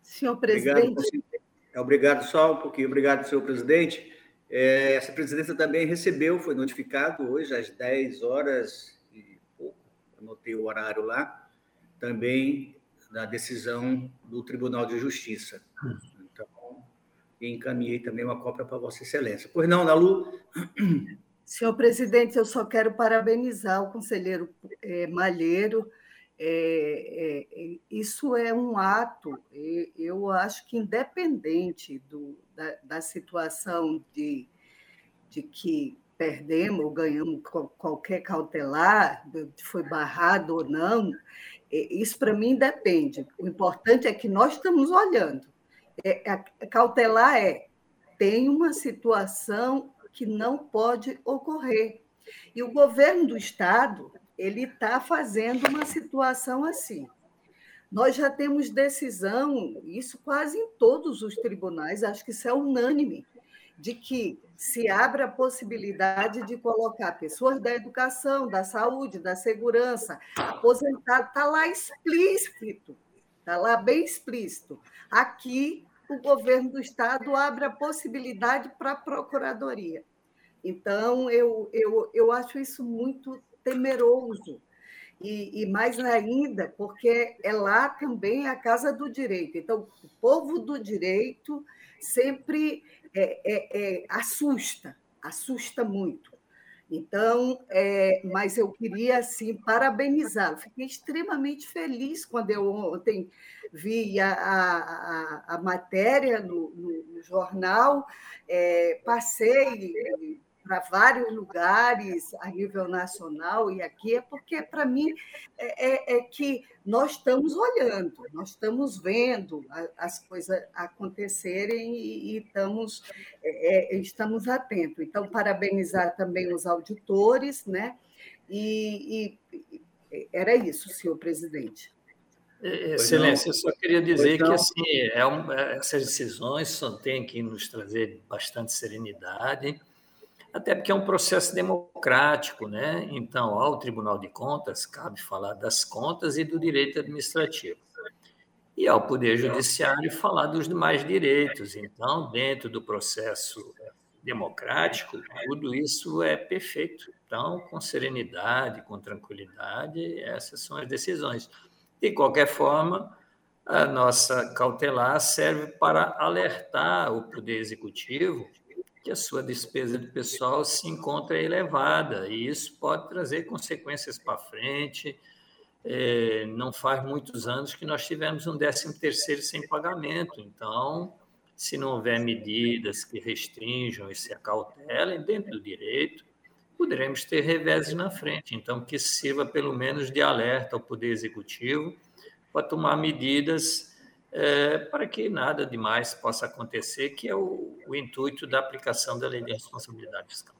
Senhor presidente. Obrigado, obrigado só um pouquinho. Obrigado, senhor presidente. É, essa presidência também recebeu, foi notificado hoje às 10 horas e pouco, anotei o horário lá, também da decisão do Tribunal de Justiça. Então, encaminhei também uma cópia para Vossa Excelência. Pois não, Nalu? Senhor presidente, eu só quero parabenizar o conselheiro é, Malheiro é, é, isso é um ato, eu acho que independente do, da, da situação de, de que perdemos ou ganhamos qualquer cautelar, foi barrado ou não, isso para mim depende. O importante é que nós estamos olhando. É, a cautelar é tem uma situação que não pode ocorrer. E o governo do Estado ele está fazendo uma situação assim. Nós já temos decisão, isso quase em todos os tribunais, acho que isso é unânime, de que se abre a possibilidade de colocar pessoas da educação, da saúde, da segurança, aposentado, está lá explícito, está lá bem explícito. Aqui, o governo do Estado abre a possibilidade para a Procuradoria. Então, eu, eu, eu acho isso muito temeroso. E, e, mais ainda, porque é lá também a casa do direito. Então, o povo do direito sempre é, é, é, assusta, assusta muito. Então, é, mas eu queria, assim, parabenizar. Fiquei extremamente feliz quando eu ontem vi a, a, a matéria no, no, no jornal, é, passei para vários lugares a nível nacional e aqui, é porque, para mim, é, é, é, que nós estamos olhando, nós estamos vendo as coisas acontecerem e, e estamos, é, é, estamos atentos. Então, parabenizar também os auditores, né? E, e era isso, senhor presidente. Excelência, eu só queria dizer que assim, é um, essas decisões só têm que nos trazer bastante serenidade até porque é um processo democrático, né? Então, ao Tribunal de Contas cabe falar das contas e do direito administrativo. E ao Poder Judiciário falar dos demais direitos. Então, dentro do processo democrático, tudo isso é perfeito. Então, com serenidade, com tranquilidade, essas são as decisões. De qualquer forma, a nossa cautelar serve para alertar o Poder Executivo que a sua despesa de pessoal se encontra elevada, e isso pode trazer consequências para frente. É, não faz muitos anos que nós tivemos um 13 terceiro sem pagamento, então, se não houver medidas que restringam e se acautelem dentro do direito, poderemos ter reveses na frente. Então, que sirva pelo menos de alerta ao Poder Executivo para tomar medidas é, para que nada demais possa acontecer, que é o, o, intuito da aplicação da lei de responsabilidade fiscal.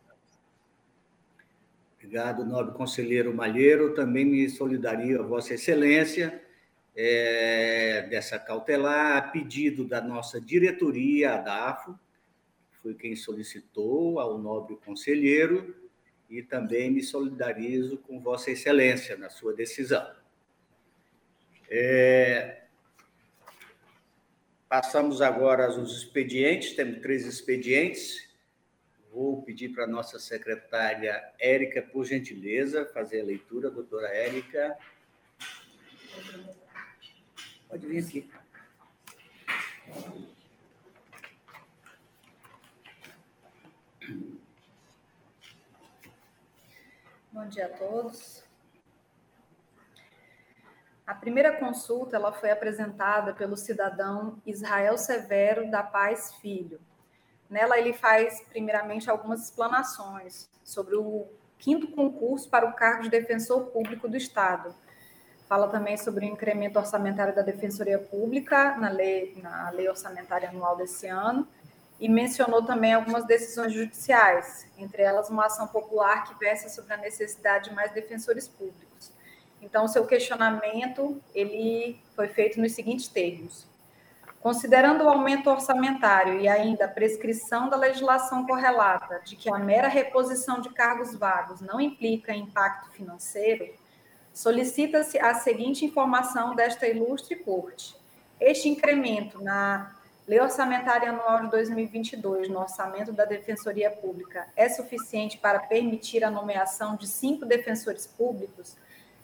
Obrigado, nobre conselheiro Malheiro. Também me solidario a Vossa Excelência é, dessa cautelar, a pedido da nossa diretoria, a DAFO, foi quem solicitou ao nobre conselheiro, e também me solidarizo com Vossa Excelência na sua decisão. É, Passamos agora aos expedientes, temos três expedientes. Vou pedir para a nossa secretária Érica, por gentileza, fazer a leitura, doutora Érica. Pode vir aqui. Bom dia a todos. A primeira consulta ela foi apresentada pelo cidadão Israel Severo da Paz Filho. Nela ele faz primeiramente algumas explanações sobre o quinto concurso para o cargo de defensor público do Estado. Fala também sobre o incremento orçamentário da Defensoria Pública na lei, na lei orçamentária anual desse ano e mencionou também algumas decisões judiciais, entre elas uma ação popular que versa sobre a necessidade de mais defensores públicos. Então, seu questionamento ele foi feito nos seguintes termos: Considerando o aumento orçamentário e ainda a prescrição da legislação correlata de que a mera reposição de cargos vagos não implica impacto financeiro, solicita-se a seguinte informação desta ilustre Corte. Este incremento na Lei Orçamentária Anual de 2022 no orçamento da Defensoria Pública é suficiente para permitir a nomeação de cinco defensores públicos,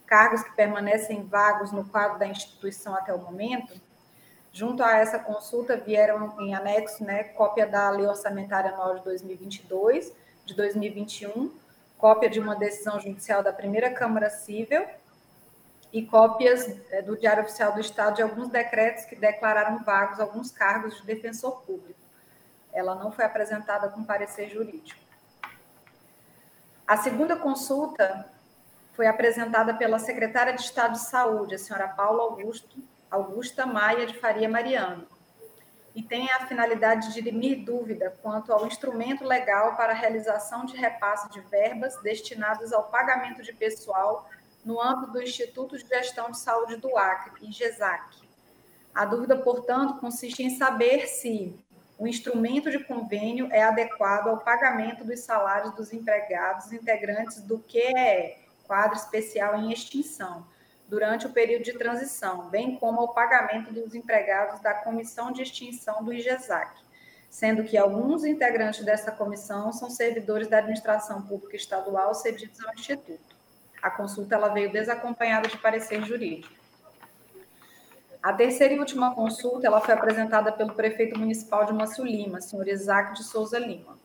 cargos que permanecem vagos no quadro da instituição até o momento? Junto a essa consulta vieram em anexo né, cópia da Lei Orçamentária Anual de 2022, de 2021, cópia de uma decisão judicial da primeira Câmara Civil e cópias é, do Diário Oficial do Estado de alguns decretos que declararam vagos alguns cargos de defensor público. Ela não foi apresentada com parecer jurídico. A segunda consulta foi apresentada pela secretária de Estado de Saúde, a senhora Paula Augusto, Augusta Maia de Faria Mariano, e tem a finalidade de dirimir dúvida quanto ao instrumento legal para a realização de repasse de verbas destinadas ao pagamento de pessoal no âmbito do Instituto de Gestão de Saúde do Acre, IGESAC. A dúvida, portanto, consiste em saber se o instrumento de convênio é adequado ao pagamento dos salários dos empregados integrantes do QEE, quadro especial em extinção, durante o período de transição, bem como ao pagamento dos empregados da Comissão de Extinção do IGESAC, sendo que alguns integrantes dessa comissão são servidores da administração pública estadual cedidos ao Instituto. A consulta ela veio desacompanhada de parecer jurídico. A terceira e última consulta ela foi apresentada pelo prefeito municipal de Manso Lima, senhor Isaac de Souza Lima.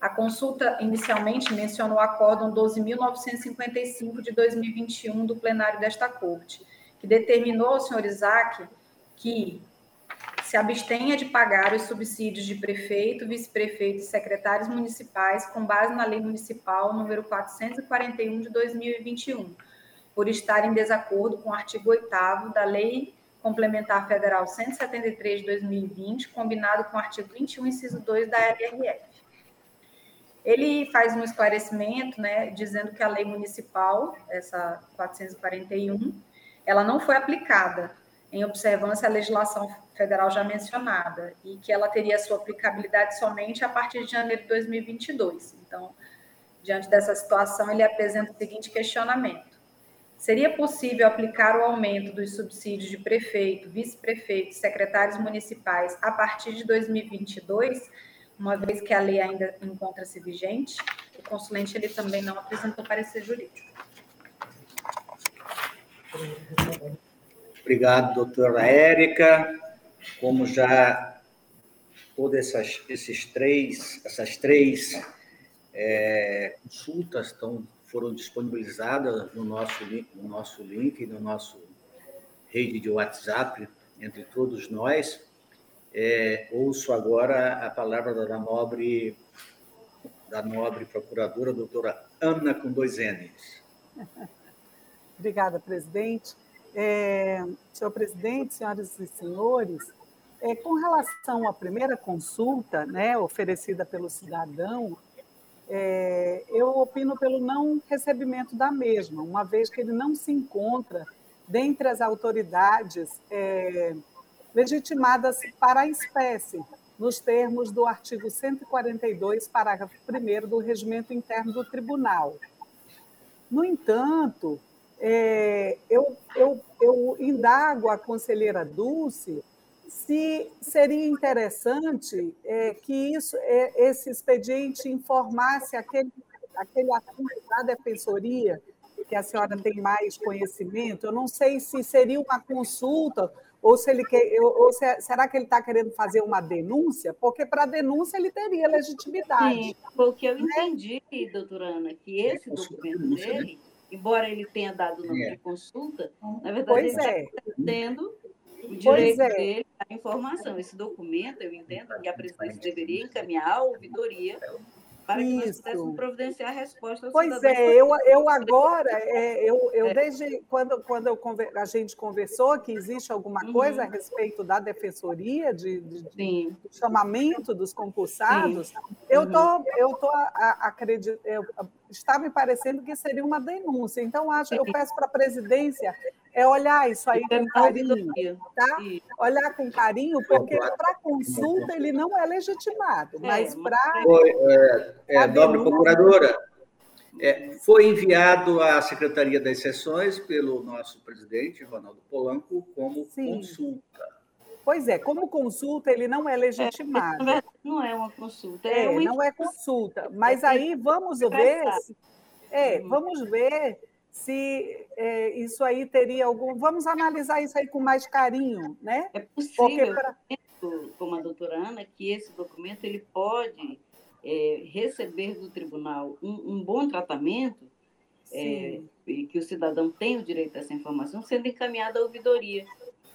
A consulta inicialmente mencionou o acórdão 12.955 de 2021 do plenário desta corte, que determinou ao senhor Isaac que se abstenha de pagar os subsídios de prefeito, vice-prefeito e secretários municipais com base na Lei Municipal número 441 de 2021, por estar em desacordo com o artigo 8 da Lei Complementar Federal 173 de 2020, combinado com o artigo 21, inciso 2 da LRF. Ele faz um esclarecimento, né, dizendo que a lei municipal, essa 441, ela não foi aplicada em observância à legislação federal já mencionada, e que ela teria sua aplicabilidade somente a partir de janeiro de 2022. Então, diante dessa situação, ele apresenta o seguinte questionamento: Seria possível aplicar o aumento dos subsídios de prefeito, vice-prefeito secretários municipais a partir de 2022, uma vez que a lei ainda encontra-se vigente? O consulente ele também não apresentou parecer jurídico. Obrigado, doutora Érica. Como já todas essas, esses três, essas três é, consultas estão, foram disponibilizadas no nosso, no nosso link, no nosso rede de WhatsApp, entre todos nós, é, ouço agora a palavra da nobre, da nobre procuradora, doutora Ana, com dois N's. Obrigada, presidente. É, senhor presidente, senhoras e senhores, é, com relação à primeira consulta né, oferecida pelo cidadão, é, eu opino pelo não recebimento da mesma, uma vez que ele não se encontra dentre as autoridades é, legitimadas para a espécie, nos termos do artigo 142, parágrafo 1 do Regimento Interno do Tribunal. No entanto, é, eu, eu, eu indago a conselheira Dulce se seria interessante é, que isso, é, esse expediente informasse aquele, aquele assunto da defensoria, que a senhora tem mais conhecimento. Eu não sei se seria uma consulta ou se ele quer, ou se, será que ele está querendo fazer uma denúncia? Porque para denúncia ele teria legitimidade. Sim, porque eu né? entendi, doutora Ana, que esse documento né? dele embora ele tenha dado o nome é. de consulta, na verdade pois ele é. está tendo o direito é. dele à informação. Esse documento, eu entendo que a presidência deveria encaminhar a ouvidoria para que nós pudéssemos providenciar a resposta ao Pois é, eu, eu agora, é, eu, eu é. desde quando, quando eu, a gente conversou que existe alguma uhum. coisa a respeito da defensoria, de, de, de do chamamento dos concursados, Sim. eu uhum. tô, eu tô acredito, está me parecendo que seria uma denúncia. Então, acho, eu peço para a presidência é olhar isso aí com carinho, tá? Olhar com carinho, porque para consulta ele não é legitimado, é, mas para. É, é, nobre procuradora, é, foi enviado à Secretaria das Sessões pelo nosso presidente, Ronaldo Polanco, como Sim. consulta. Pois é, como consulta ele não é legitimado. É, não é uma consulta. É, é não é consulta. Mas aí vamos ver. É, vamos ver se é, isso aí teria algum. Vamos analisar isso aí com mais carinho, né? É possível, pra... como a doutora Ana, que esse documento ele pode é, receber do tribunal um, um bom tratamento, é, que o cidadão tem o direito a essa informação, sendo encaminhado à ouvidoria.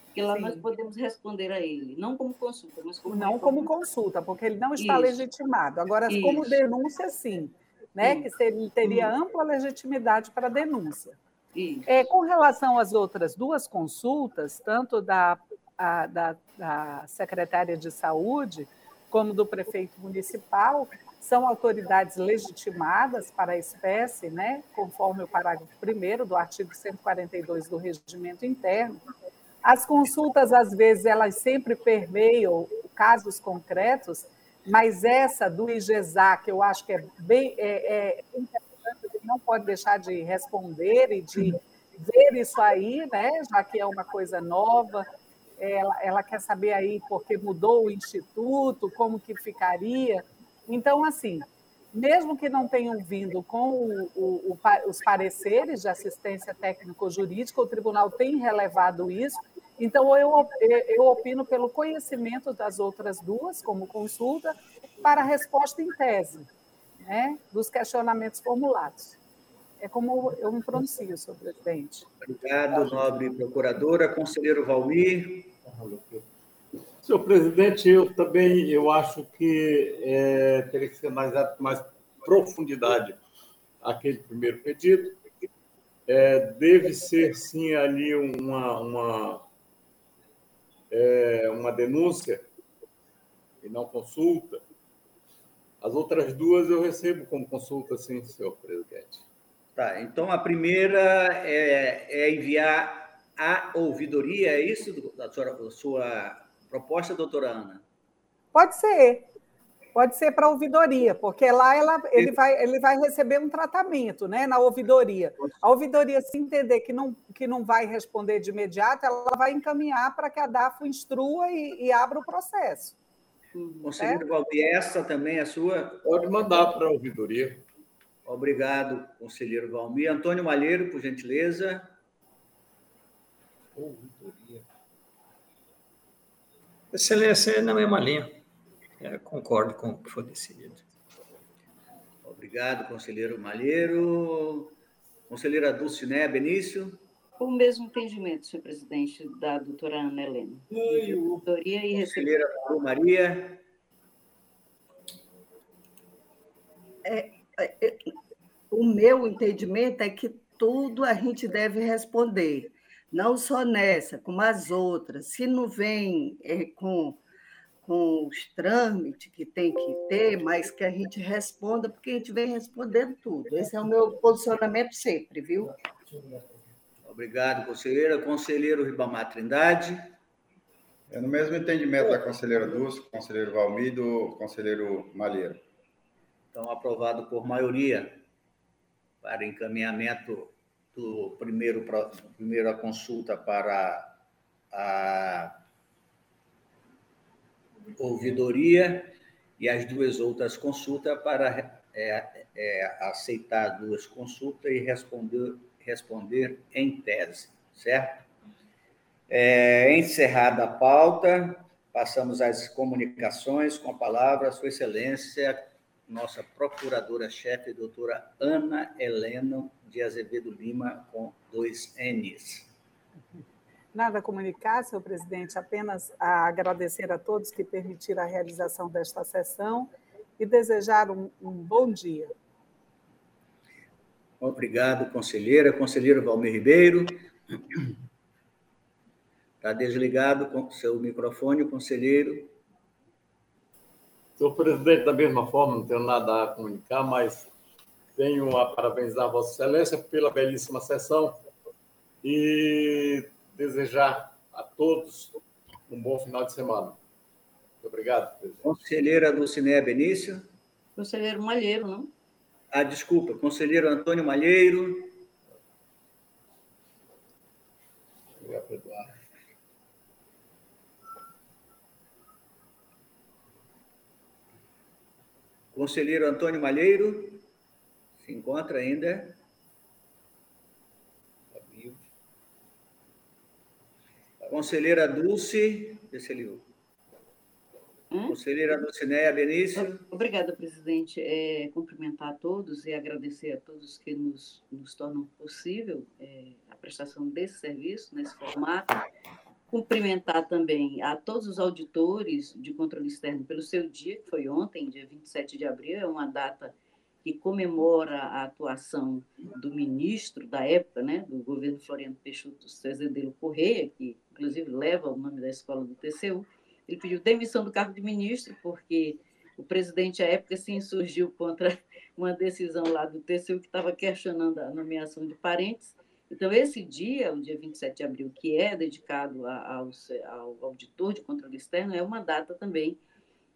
Porque lá Sim. nós podemos responder a ele, não como consulta, mas como. Não como consulta, porque ele não está Isso. legitimado. Agora, Isso. como denúncia, sim né, que seria, teria ampla legitimidade para denúncia. É, com relação às outras duas consultas, tanto da, a, da, da secretária de saúde como do prefeito municipal, são autoridades legitimadas para a espécie, né, conforme o parágrafo 1 do artigo 142 do regimento interno. As consultas, às vezes, elas sempre permeiam casos concretos, mas essa do IGESA, que eu acho que é bem é, é interessante, não pode deixar de responder e de ver isso aí, né? já que é uma coisa nova, ela, ela quer saber aí porque mudou o instituto, como que ficaria. Então, assim, mesmo que não tenham vindo com o, o, o, os pareceres de assistência técnico-jurídica, o tribunal tem relevado isso, então, eu, eu opino pelo conhecimento das outras duas, como consulta, para a resposta em tese, né, dos questionamentos formulados. É como eu me pronuncio, senhor presidente. Obrigado, nobre procuradora. Conselheiro Valmir. Senhor presidente, eu também eu acho que é, teria que ser mais, mais profundidade aquele primeiro pedido. É, deve ser, sim, ali uma, uma é, uma denúncia e não consulta. As outras duas eu recebo como consulta, sim, senhor presidente. Tá, então a primeira é, é enviar a ouvidoria, é isso da sua, da sua proposta, doutora Ana? Pode ser. Pode ser para ouvidoria, porque lá ela, ele, vai, ele vai receber um tratamento né, na ouvidoria. A ouvidoria, se entender que não, que não vai responder de imediato, ela vai encaminhar para que a DAFO instrua e, e abra o processo. Conselheiro é? Valdir, essa também é sua? Pode mandar para a ouvidoria. Obrigado, conselheiro Valmir. Antônio Malheiro, por gentileza. Ouvidoria. Excelência, é na mesma linha. É, concordo com o que foi decidido. Obrigado, conselheiro Malheiro. Conselheira Dulciné Benício. O mesmo entendimento, senhor presidente, da doutora Ana Helena. Ouvidoria e Conselheira Maru Maria. É, é, é, o meu entendimento é que tudo a gente deve responder, não só nessa, como as outras. Se não vem é, com com os trâmites que tem que ter, mas que a gente responda, porque a gente vem respondendo tudo. Esse é o meu posicionamento sempre, viu? Obrigado, conselheira. Conselheiro Ribamar Trindade. É no mesmo entendimento da conselheira Dulce, conselheiro Valmir e do conselheiro Malheiro. Então, aprovado por maioria para encaminhamento do primeiro, primeira consulta para a ouvidoria e as duas outras consultas para é, é, aceitar duas consultas e responder, responder em tese, certo? É, encerrada a pauta, passamos às comunicações com a palavra Sua Excelência, nossa procuradora-chefe, doutora Ana Helena de Azevedo Lima, com dois N's. Nada a comunicar, senhor presidente, apenas a agradecer a todos que permitiram a realização desta sessão e desejar um, um bom dia. Obrigado, conselheira. Conselheiro Valmir Ribeiro. Está desligado com seu microfone, conselheiro. Senhor presidente, da mesma forma, não tenho nada a comunicar, mas tenho a parabenizar a Vossa Excelência pela belíssima sessão e desejar a todos um bom final de semana. Muito obrigado, presidente. Conselheira Dulcinea Benício. Conselheiro Malheiro, não? Ah, desculpa, conselheiro Antônio Malheiro. Obrigado, Eduardo. Conselheiro Antônio Malheiro, se encontra ainda? Está vivo. Conselheira Dulce, ele Hum? Conselheira Lucinéia Benício. Obrigada, presidente. É, cumprimentar a todos e agradecer a todos que nos, nos tornam possível é, a prestação desse serviço, nesse formato. Cumprimentar também a todos os auditores de controle externo pelo seu dia, que foi ontem, dia 27 de abril, é uma data que comemora a atuação do ministro da época, né, do governo Floriano Peixoto Cezedelo Correia, que inclusive leva o nome da escola do TCU, ele pediu demissão do cargo de ministro, porque o presidente, à época, se insurgiu contra uma decisão lá do TCU que estava questionando a nomeação de parentes. Então, esse dia, o dia 27 de abril, que é dedicado ao, ao auditor de controle externo, é uma data também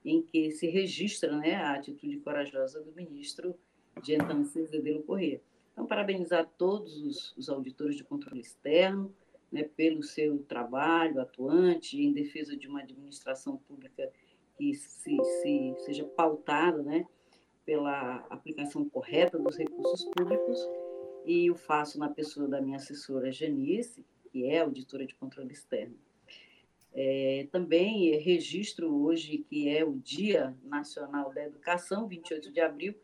em que se registra né, a atitude corajosa do ministro de então Zedelo Corrêa. Então, parabenizar todos os, os auditores de controle externo, né, pelo seu trabalho atuante em defesa de uma administração pública que se, se seja pautada né, pela aplicação correta dos recursos públicos, e o faço na pessoa da minha assessora Janice, que é auditora de controle externo. É, também registro hoje que é o Dia Nacional da Educação, 28 de abril,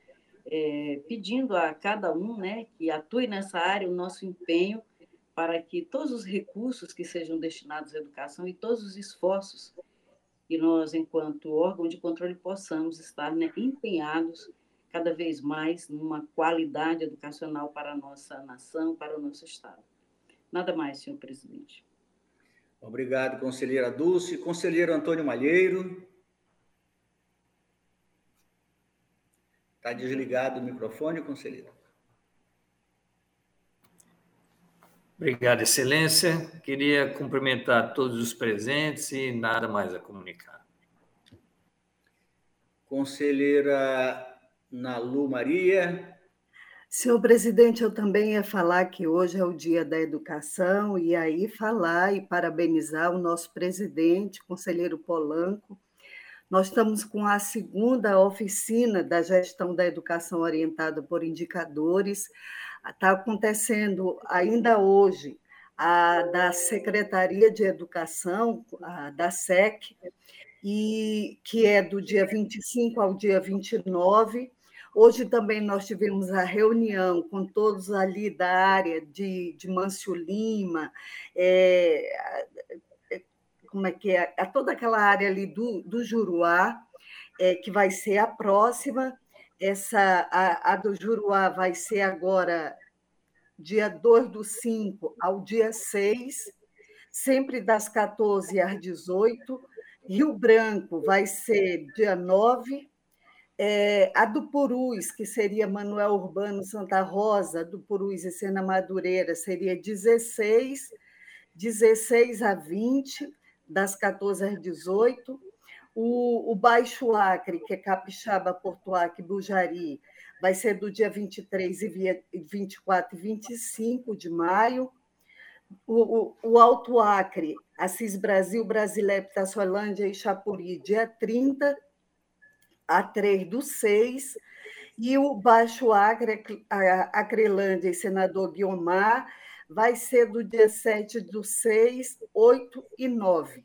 é, pedindo a cada um né, que atue nessa área o nosso empenho para que todos os recursos que sejam destinados à educação e todos os esforços que nós, enquanto órgão de controle, possamos estar né, empenhados cada vez mais numa qualidade educacional para a nossa nação, para o nosso Estado. Nada mais, senhor presidente. Obrigado, conselheira Dulce. Conselheiro Antônio Malheiro. Está desligado o microfone, conselheiro. Obrigado, Excelência. Queria cumprimentar todos os presentes e nada mais a comunicar. Conselheira Nalu Maria. Senhor presidente, eu também ia falar que hoje é o Dia da Educação, e aí falar e parabenizar o nosso presidente, conselheiro Polanco. Nós estamos com a segunda oficina da gestão da educação orientada por indicadores está acontecendo ainda hoje a da Secretaria de Educação, da SEC, e que é do dia 25 ao dia 29. Hoje também nós tivemos a reunião com todos ali da área de, de Mâncio Lima, é, como é que é, a toda aquela área ali do, do Juruá, é, que vai ser a próxima, essa, a, a do Juruá vai ser agora dia 2 do 5 ao dia 6, sempre das 14 às 18. Rio Branco vai ser dia 9. É, a do Purus, que seria Manuel Urbano Santa Rosa, do Purus e Sena Madureira, seria 16, 16 a 20, das 14 às 18 o, o Baixo Acre, que é Capixaba, Porto Acre, Bujari, vai ser do dia 23 e 24 e 25 de maio. O, o, o Alto Acre, Assis Brasil, Brasilé, Pitaçolândia e Chapuri, dia 30 a 3 do 6. E o Baixo Acre, Acrelândia e Senador Guiomar, vai ser do dia 7 do 6, 8 e 9.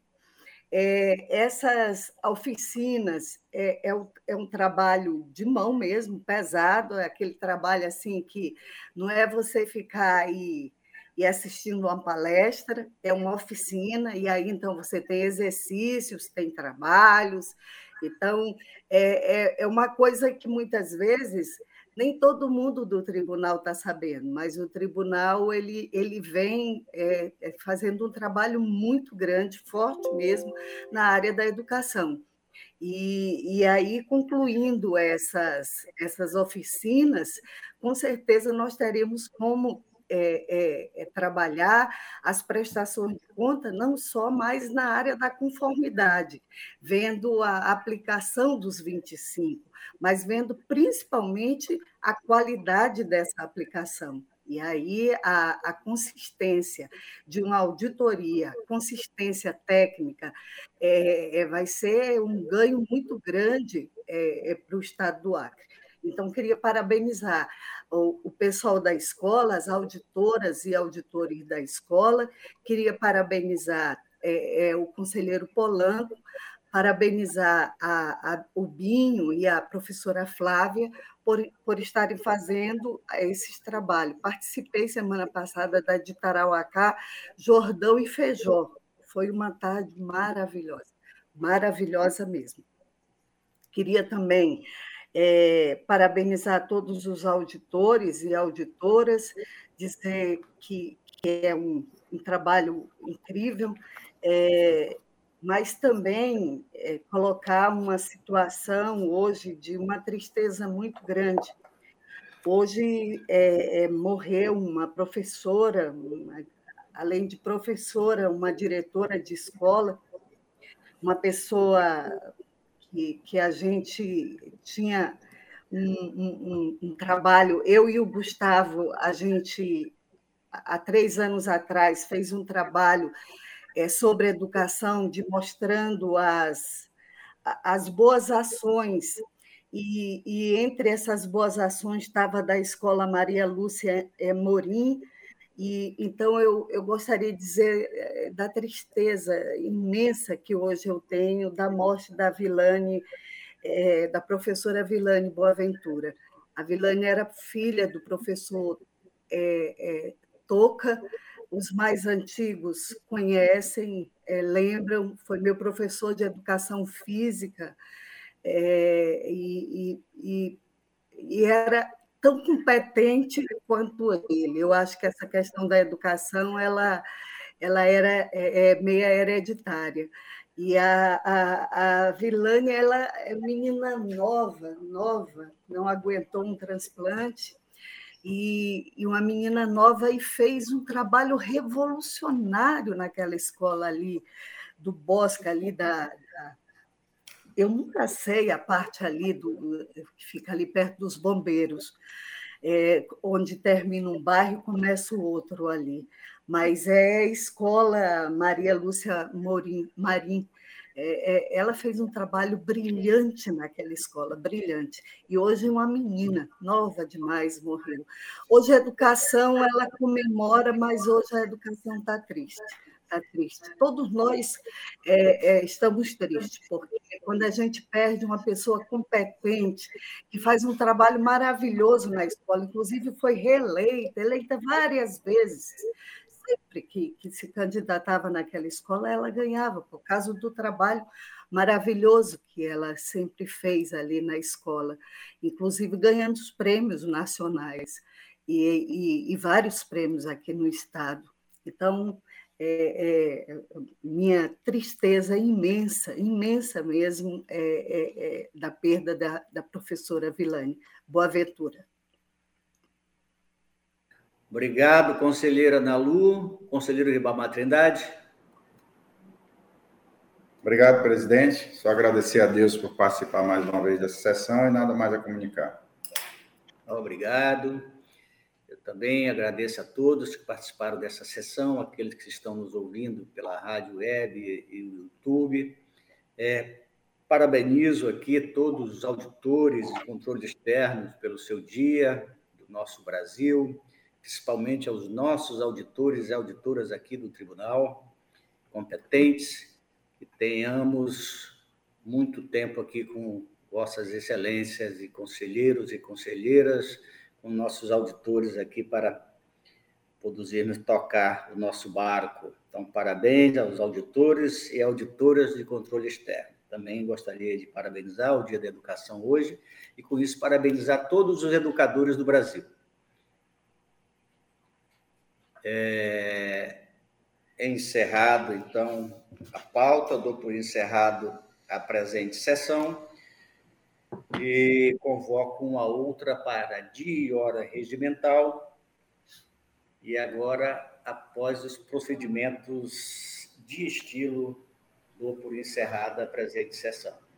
É, essas oficinas é, é, é, um trabalho de mão mesmo, pesado, é aquele trabalho assim que não é você ficar aí e assistindo uma palestra, é uma oficina, e aí então você tem exercícios, tem trabalhos, Então, é, é, é uma coisa que muitas vezes nem todo mundo do tribunal está sabendo, mas o tribunal ele, ele vem é, é, fazendo um trabalho muito grande, forte mesmo, na área da educação. E, e aí, concluindo essas, essas oficinas, com certeza nós teremos como é, é, é, trabalhar as prestações de conta não só mais na área da conformidade, vendo a aplicação dos 25, mas vendo principalmente a qualidade dessa aplicação. E aí a, a, consistência de uma auditoria, consistência técnica, é, é, vai ser um ganho muito grande é, é para o Estado do Acre. Então, queria parabenizar o, pessoal da escola, as auditoras e auditores da escola, queria parabenizar é, é, o conselheiro Polanco, parabenizar a, a, o Binho e a professora Flávia por, por estarem fazendo esses trabalhos. Participei semana passada da de Tarauacá, Jordão e Feijó. Foi uma tarde maravilhosa, maravilhosa mesmo. Queria também é, parabenizar todos os auditores e auditoras, dizer que, que é um, um, trabalho incrível, é, mas também é, colocar uma situação hoje de uma tristeza muito grande. Hoje é, é, morreu uma professora, uma, além de professora, uma diretora de escola, uma pessoa que, que a gente tinha um, um, um, trabalho, eu e o Gustavo, a gente, há três anos atrás, fez um trabalho é, sobre educação, de mostrando as, as boas ações. E, e entre essas boas ações estava da Escola Maria Lúcia é, Morim, e então eu, eu gostaria de dizer é, da tristeza imensa que hoje eu tenho da morte da Vilane, é, da professora Vilane Boaventura. A Vilane era filha do professor é, é, Toca, os mais antigos conhecem, lembram, foi meu professor de educação física, e, e, e, era tão competente quanto ele. Eu acho que essa questão da educação ela, ela era é, é meia hereditária. E a, a, a Vilânia ela é menina nova, nova, não aguentou um transplante, e, e, uma menina nova e fez um trabalho revolucionário naquela escola ali, do Bosque, ali da, da eu nunca sei a parte ali do que fica ali perto dos bombeiros, é, onde termina um bairro e começa o outro ali. Mas é a escola Maria Lúcia Morim, Marim. É, é, ela fez um trabalho brilhante naquela escola, brilhante. E hoje uma menina nova demais morreu. Hoje a educação ela comemora, mas hoje a educação está triste está triste. Todos nós é, é, estamos tristes, porque quando a gente perde uma pessoa competente, que faz um trabalho maravilhoso na escola, inclusive foi reeleita, eleita várias vezes, sempre que, que se candidatava naquela escola, ela ganhava, por causa do trabalho maravilhoso que ela sempre fez ali na escola, inclusive ganhando os prêmios nacionais e, e, e vários prêmios aqui no Estado. Então, é, é, minha tristeza imensa, imensa mesmo, é, é, é, da perda da, da professora Vilane Boaventura. Obrigado, conselheira Nalu, conselheiro Ribamar Trindade. Obrigado, presidente. Só agradecer a Deus por participar mais uma vez dessa sessão e nada mais a comunicar. Obrigado. Também agradeço a todos que participaram dessa sessão, aqueles que estão nos ouvindo pela rádio web e o YouTube. É, parabenizo aqui todos os auditores e controles externos pelo seu dia do nosso Brasil, principalmente aos nossos auditores e auditoras aqui do tribunal, competentes, que tenhamos muito tempo aqui com vossas excelências e conselheiros e conselheiras, com nossos auditores aqui para produzirmos tocar o nosso barco. Então, parabéns aos auditores e auditoras de controle externo. também gostaria de parabenizar o Dia da Educação hoje e, com isso, parabenizar todos os educadores do Brasil. É, encerrado, então, a pauta, dou por encerrado a presente sessão e convoco uma outra para dia e hora regimental. E agora, após os procedimentos de estilo, dou por encerrada a presente sessão.